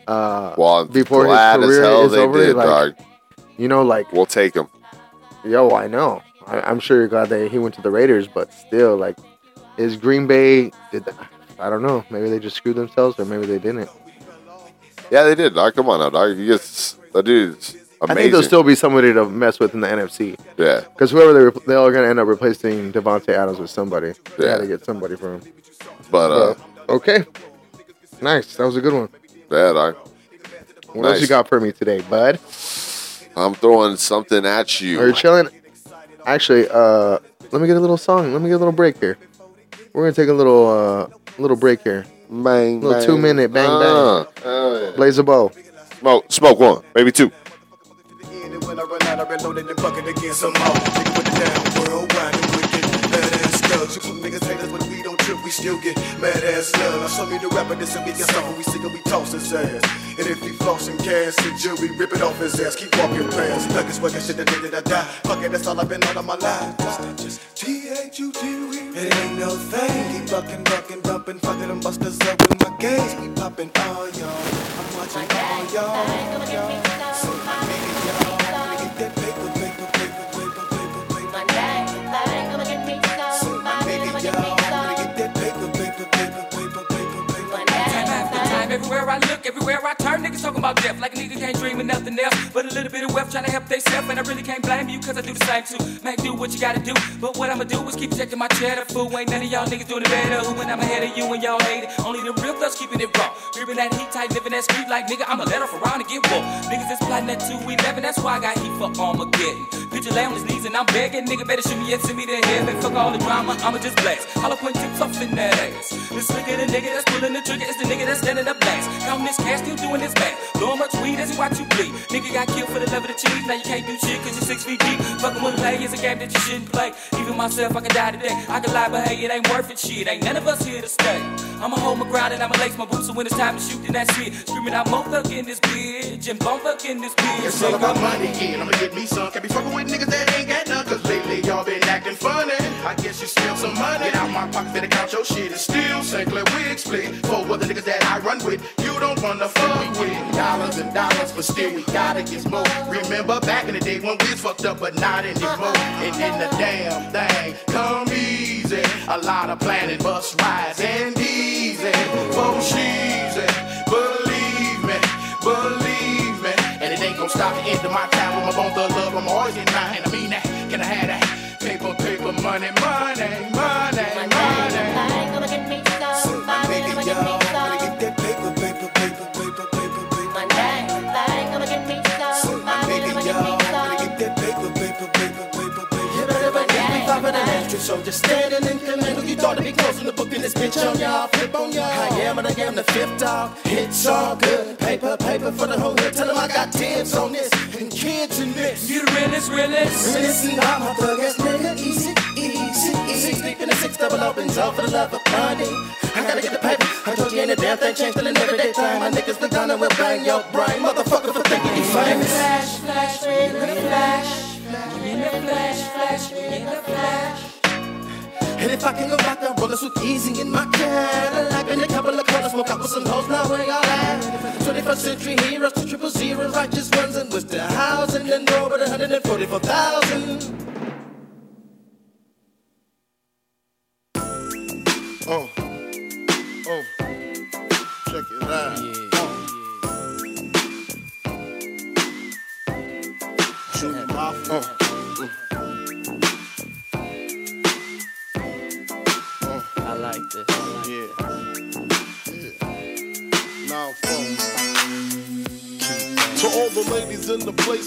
Uh, Well, I'm Before his career hell is they over, did, like- dog. you know, like We'll take him. Yo, I know. I, I'm sure you're glad that he went to the Raiders, but still, like, is Green Bay? Did that, I don't know. Maybe they just screwed themselves, or maybe they didn't. Yeah, they did, dog. Come on now, dog. He gets that dude's amazing. I think there'll still be somebody to mess with in the NFC yeah, because whoever they re- they're all gonna end up replacing Davante Adams with somebody. They Yeah. had to get somebody for him. but uh, But, okay, nice. That was a good one. yeah, dog. What else you got for me today, bud? I'm throwing something at you. Are you chilling? Actually, uh, let me get a little song. Let me get a little break here. We're gonna take a little uh, little break here. Bang, Little bang. two-minute bang, Uh, hell yeah. Blaze a bow. Smoke, smoke one, maybe two. When I run out, I reloaded the bucket again some more. Nigga with the down worldwide and wicked. Badass thugs. You put niggas haters, but we don't trip, we still get mad ass love. I show me the rapper, this and we can stop we sick and we toss his ass. And if he flossing cash, the jury rip it off his ass. Keep walking past. Nuggets working shit that did that I die. Fuck it, that's all I've been on all my life. Just just T-H-U-T-V. It ain't no thing. Keep bucking, bucking, dumping. Fucking them busters up with my gaze. We popping all y'all. I'm watching all y'all. Everywhere I turn, niggas talking about death. Like a nigga can't dream of nothing else but a little bit of wealth trying to help theyself. And I really can't blame you, cause I do the same too. Man, do what you gotta do. But what I'ma do is keep checking my cheddar, fool. Ain't none of y'all niggas doing it better. Who when I'm ahead of you and y'all hate it. Only the real thugs keeping it raw. Gripping that heat tight, living that street like nigga, I'ma let off around and get woke. Niggas is plotting that 211, that's why I got heat for Armageddon. Picture lay on his knees and I'm begging, nigga better shoot me and send me to heaven. Fuck all the drama, I'ma just blast. I point tips off in that ass. This nigga, the nigga that's pulling the trigger, is the nigga that's standing up last. Counting this cash, still doing this back. Blowing much weed as he watch you bleed. Nigga got killed for the love of the cheese, now you can't do shit cause you're six feet deep. Fucking with play is a game that you shouldn't play. Even myself, I can die today. I can lie, but hey, it ain't worth it, shit. Ain't none of us here to stay. I'ma hold my ground and I'ma lace my boots, so when it's time to shoot, then that's it. Screaming out, mo thug in this bitch, and bone thug in this bitch. It's all about money, yeah, I'ma get me some. Can't be fucking with niggas that ain't got none, cause lately y'all been acting funny. I guess you spilled some money. Get out my pocket, better count your shit and steal. St. Clair wig split. For other niggas that I run with, you don't wanna fuck with. Dollars and dollars, but still we gotta get more. Remember back in the day when we was fucked up, but not anymore. And in the damn thing come easy. A lot of planning, bus rides and easy. For she's It stop the end of my time. I'm on the love, I'm always in mine. I mean that, can I have that? Paper, paper, money, money, an extra show, just standing in command. You thought to be close in the book in this bitch on y'all, flip on y'all. I am and I am the fifth dog. It's all good. Paper, paper for the whole hood. Tell them I got dibs on this and kids in this. You the realest, realest. Listen, I'm a thug ass nigga, easy, easy, easy. Six deep in the six double opens all for the love of money. I gotta get the paper. I told you ain't a damn thing changed till an everyday time. My niggas the gun and we'll bang your brain, motherfucker, for thinking you famous. Flash, flash, we in the flash. We in the flash, flash, we in the flash. And if I can go back, I'll roll this with easy in my Cadillac. Been a couple of corners, smoke out with some hoes, now where y'all at? 21st century heroes, two triple zero, righteous ones, and with the housing and over the 144,000.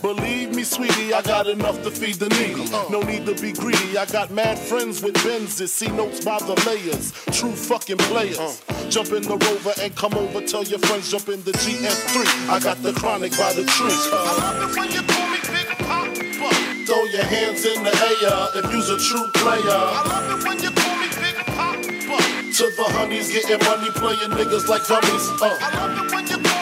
Believe me, sweetie, I got enough to feed the needy. No need to be greedy. I got mad friends with Benzes. See notes by the layers. True fucking players. Jump in the rover and come over. Tell your friends jump in the GS3. I got the chronic by the tree. I love it when you call me Big Papa. Throw your hands in the air if you's a true player. I love it when you call me Big Papa. To the honeys getting money, playing niggas like dummies. Uh. I love it when you call me Big Papa.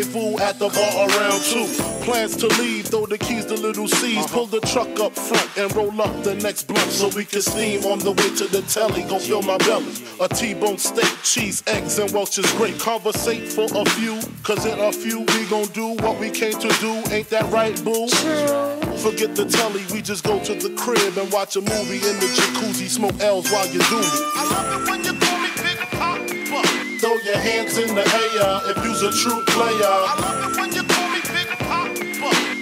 at the bar around two. Plans to leave, throw the keys to little C's. Uh-huh. Pull the truck up front and roll up the next blunt so we can steam on the way to the telly. Go fill my belly. A T-bone steak, cheese, eggs, and Welch's grape. Conversate for a few, cause in a few we gon' do what we came to do. Ain't that right, boo? Forget the telly, we just go to the crib and watch a movie in the jacuzzi. Smoke L's while you do me. I love it when you your hands in the air if you's a true player. I love it when you call me Big Papa.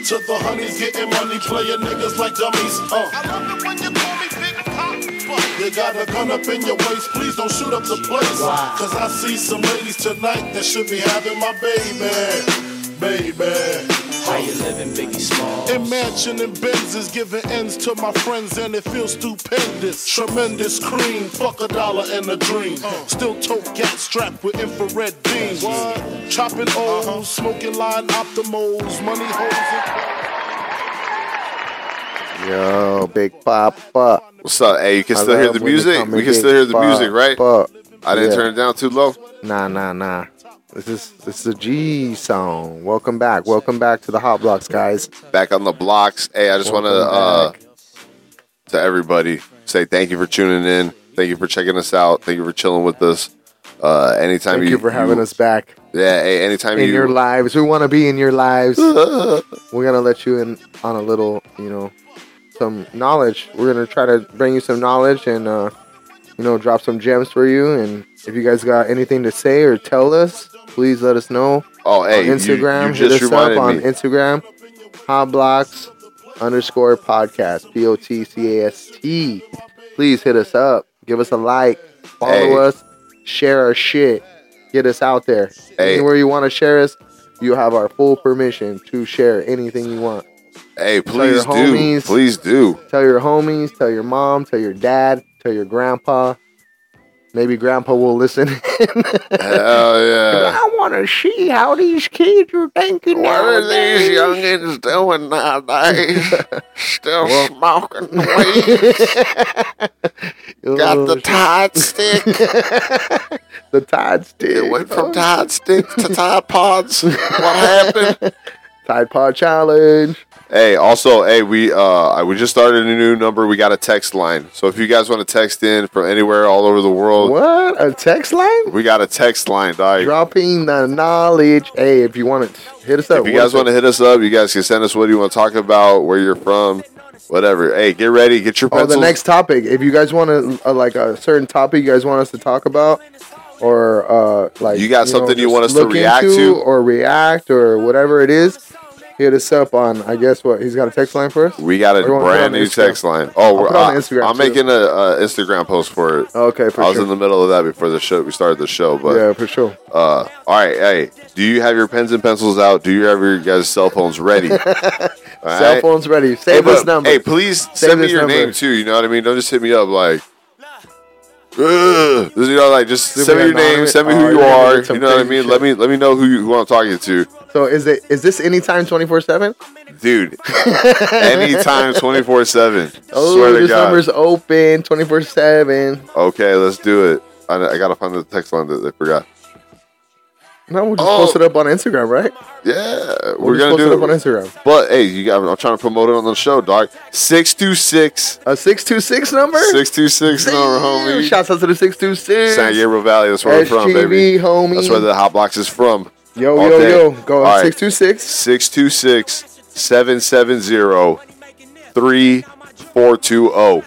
To the honeys getting money, playing niggas like dummies. Uh. I love it when you call me Big Papa. You got a gun up in your waist, please don't shoot up the place. Cause I see some ladies tonight that should be having my baby. Baby. How you living, Biggie Small? In mansion and Benzes, giving ends to my friends, and it feels stupendous. Tremendous cream, fuck a dollar and a dream. Still tote gas strapped with infrared beams. Chopping uh-huh. O's, smoking line optimals, money holes. Yo, Big Papa. What's up? Hey, you can I still hear the music. We can still hear the music, right? I didn't Yeah. turn it down too low. Nah, nah, nah. This is this is a G song. Welcome back. Welcome back to the Hot Blocks, guys. Back on the blocks. Hey, I just want to uh, to everybody say thank you for tuning in. Thank you for checking us out. Thank you for chilling with us. Uh, anytime you Thank you for having us back Yeah. Hey, anytime in you your lives. We want to be in your lives. (laughs) We're gonna let you in on a little, you know, some knowledge. We're gonna try to bring you some knowledge and, uh, you know, drop some gems for you. And if you guys got anything to say or tell us, please let us know. Oh, hey, on Instagram. you Hit just us up reminded on me. Instagram. Hotblocks underscore podcast. P O T C A S T. Please hit us up. Give us a like. Follow Hey. us. Share our shit. Get us out there. Hey. Anywhere you want to share us, you have our full permission to share anything you want. Hey, please do. homies. Please do. Tell your homies, tell your mom, tell your dad, tell your grandpa. Maybe grandpa will listen. (laughs) Hell yeah. I want to see how these kids are thinking What are these nowadays. youngins doing nowadays? (laughs) Still smoking (laughs) weed. Got the. Tide stick. the Tide stick. It went from Tide sticks to Tide Pods. What happened? Tide Pod Challenge. Hey, also, hey, we uh we just started a new number. We got a text line. So if you guys want to text in from anywhere all over the world, What? A text line? we got a text line, dog. Dropping the knowledge. Hey, if you want to hit us up. If you guys want to hit us up, you guys can send us what you want to talk about, where you're from, whatever. Hey, get ready, get your Oh, the next topic. If you guys want to, uh, like a certain topic you guys want us to talk about, or uh, like You got something you want us to react to? or react or whatever it is, hit us up on. I guess what he's got a text line for us. we got a Or you wanna put it brand new text line. Oh, we're, put on I, Instagram, I'm too. making a, a Instagram post for it. Okay, for I was sure. in the middle of that before the show. We started the show, but yeah, for sure. uh, all right. Hey, do you have your pens and pencils out? Do you have your guys' cell phones ready? (laughs) Cell right? phones ready. Hey, Save but- number. Hey, please Save send me your number. name too. You know what I mean? Don't just hit me up like, Ugh. you know, like just Send me your name, send me oh, who you you're gonna are. You know what I mean? Let me let me know who you who I'm talking to, So is it is this anytime twenty four seven? dude. (laughs) anytime, twenty four seven. Oh, Swear this number's open twenty four seven. Okay, let's do it. I, I gotta find the text line that they forgot. No, we'll just Oh. post it up on Instagram, right? Yeah, We'll we're gonna post do it up on Instagram. But hey, you got. I'm trying to promote it on the show, dog. Six two six. A six two six number. Six two six number, homie. Shouts out to the six two six. San Gabriel Valley. That's where we're from, baby. Homie. That's where the Hot Blocks is from. Yo, All yo, day. yo. Go All right. 626. 626 770 3420.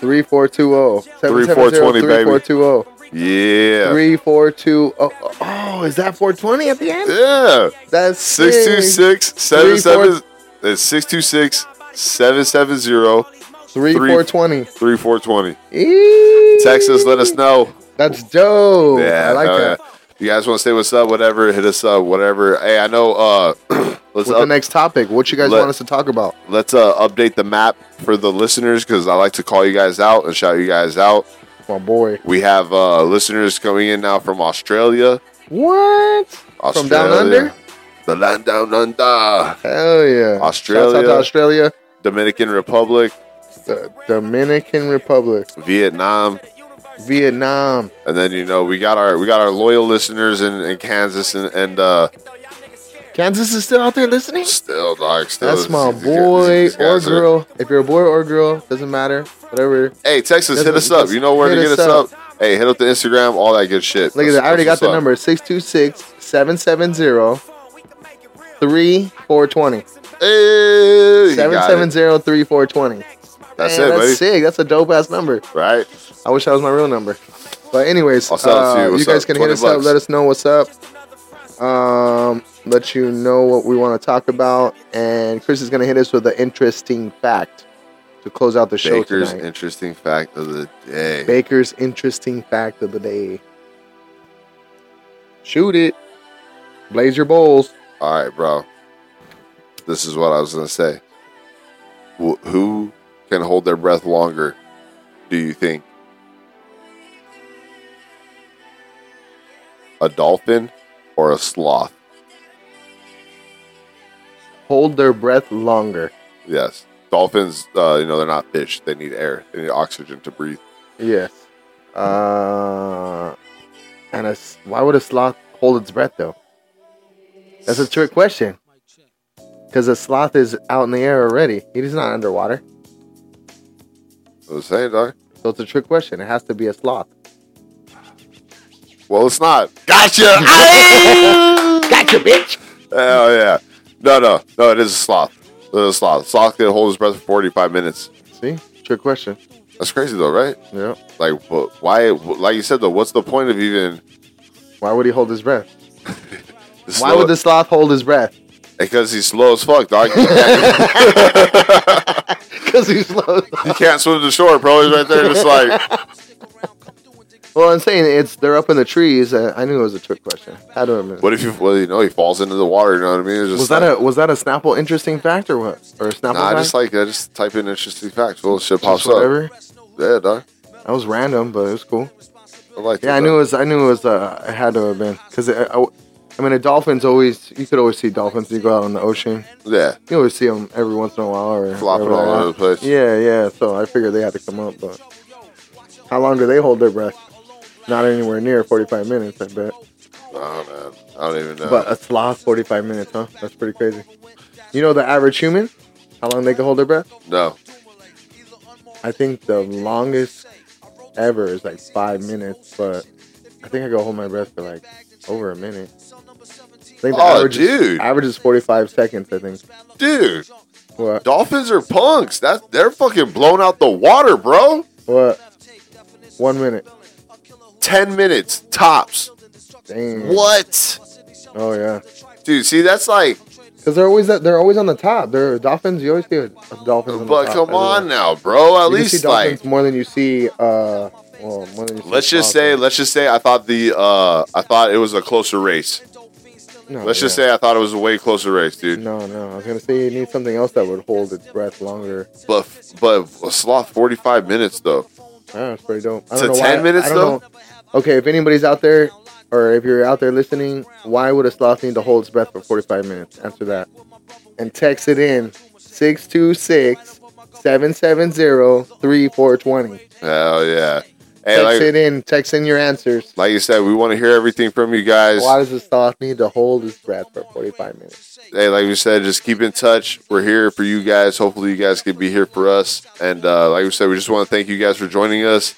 3420. 3420, baby. 3420. Yeah. 3420. Oh, oh, is that 420 at the end? Yeah. That's sick. 626 77 It's 626 770 3420. 3420. Eee. Text us, let us know. That's dope. Yeah, I like hell that. yeah. You guys want to say what's up, whatever, hit us up, whatever. Hey, I know. Uh, (clears throat) let's What's the next topic? What you guys let- want us to talk about? let's uh, update the map for the listeners because I like to call you guys out and shout you guys out. My boy. We have uh, listeners coming in now from Australia. What? Australia From down under? the land down under, Hell yeah. Australia. Shouts out to Australia. Dominican Republic, The Dominican Republic. Vietnam, Vietnam. and then you know we got our we got our loyal listeners in, in Kansas and, and uh, Kansas is still out there listening? still dog still. That's my boy or are- girl. If you're a boy or girl, doesn't matter. Whatever. Hey, Texas, hit us up. You know where to get us us up. Hey, hit up the Instagram, all that good shit. Look at that. I already got the up. number 626 770 3420. Hey, you got it. 770 3420. That's Man, it, that's sick. That's a dope ass number. Right? I wish that was my real number. But anyways, I'll sell it to you. uh, What's guys up? can hit 20 us up. bucks. Let us know what's up. Um, let you know what we want to talk about. And Chris is gonna hit us with an interesting fact to close out the show Baker's tonight. interesting fact of the day. Baker's interesting fact of the day. Shoot it. Blaze your bowls. All right, bro. This is what I was gonna say. Wh- Who can hold their breath longer? Do you think a dolphin or a sloth? Hold their breath longer. Yes, dolphins. Uh, you know they're not fish. They need air. They need oxygen to breathe. Yes. Uh, and a, why would a sloth hold its breath though? That's a trick question. Because a sloth is out in the air already. He's not underwater. I was saying, dog. So it's a trick question. It has to be a sloth. Well, it's not. Gotcha. (laughs) Gotcha, bitch. Hell yeah. No, no, no. It is a sloth. It is a sloth. Sloth can hold his breath for forty-five minutes. See? Trick question. That's crazy, though, right? Yeah. Like, wh- why? Like you said, though, what's the point of even? Why would he hold his breath? (laughs) Why would the sloth hold his breath? Because he's slow as fuck, dog. (laughs) Because he's slow. can't swim to shore, bro. He's right there, just like. Well, I'm saying it's they're up in the trees. Uh, I knew it was a trick question. To have been. What if you? Well, you know, he falls into the water. You know what I mean? It's just Was that like, a was that a Snapple interesting fact or what? Or a Snapple Nah, I fact? just like I just type in interesting facts. Well, shit pops up. whatever. Yeah, dog. That was random, but it was cool. I like. Yeah, I knew it was. I knew it was. Uh, it had to have been because I, I, I mean, the dolphins always. You could always see dolphins. You go out in the ocean. Yeah, You always see them every once in a while or flopping all over the place. Yeah, yeah. So I figured they had to come up, but how long do they hold their breath? Not anywhere near 45 minutes, I bet. Oh man, I don't even know. But a sloth, 45 minutes, huh? That's pretty crazy. You know the average human? How long they can hold their breath? no, I think the longest ever is like five minutes, but I think I go hold my breath for like over a minute. Think the Oh, average dude. Is, average is 45 seconds, I think. dude, What? dolphins are punks. That they're fucking blown out the water, bro. What? One minute. Ten minutes tops. Dang. What, Oh yeah. dude? See, that's like. Because they're always they're always on the top. They're dolphins. You always see a dolphins. On But the top, come on now, bro. At You least dolphins like. more than you see. Uh, well, than you Let's just say, let's just say, I thought the, uh, I thought it was a closer race. No, Let's just say I thought it was a way closer race, dude. No, no. I was gonna say you need something else that would hold its breath longer. But but a sloth forty five minutes though. Yeah, it's pretty dope. I To don't know 10 why- minutes, though? know. Okay, if anybody's out there, or if you're out there listening, why would a sloth need to hold its breath for 45 minutes? Answer that. And text it in 626 770 3420. Hell yeah. Hey, Text like, it in. Text in your answers. like you said, we want to hear everything from you guys. Why does a sloth need to hold his breath for 45 minutes? Hey, like we said, just keep in touch. We're here for you guys. Hopefully, you guys can be here for us. And uh, like we said, we just want to thank you guys for joining us,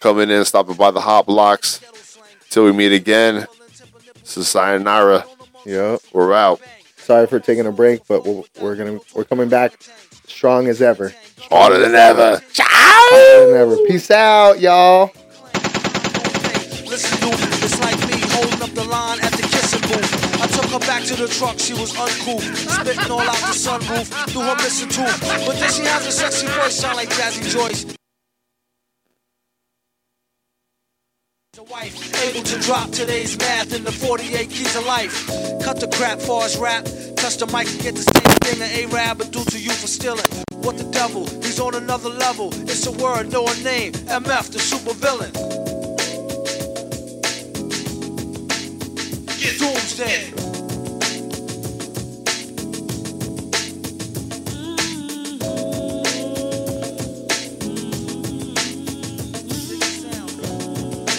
coming in, stopping by the hot blocks. Till we meet again. This is sayonara. Yep. We're out. Sorry for taking a break, but we'll, we're gonna we're coming back strong as ever. Harder than ever. Harder than ever. Peace out, y'all. Listen, dude, it's like me holding up the line at the kissing booth. I took her back to the truck, she was uncool. Spitting all out the sunroof through her missing tooth. But then she has a sexy voice, sound like Jazzy Joyce. Wife able to drop today's math in the 48 keys of life. Cut the crap for his rap. Touch the mic and get the same thing an A-Rab would do to you for stealing. What the devil? He's on another level. It's a word, no a name. MF, the super villain. Doomsday.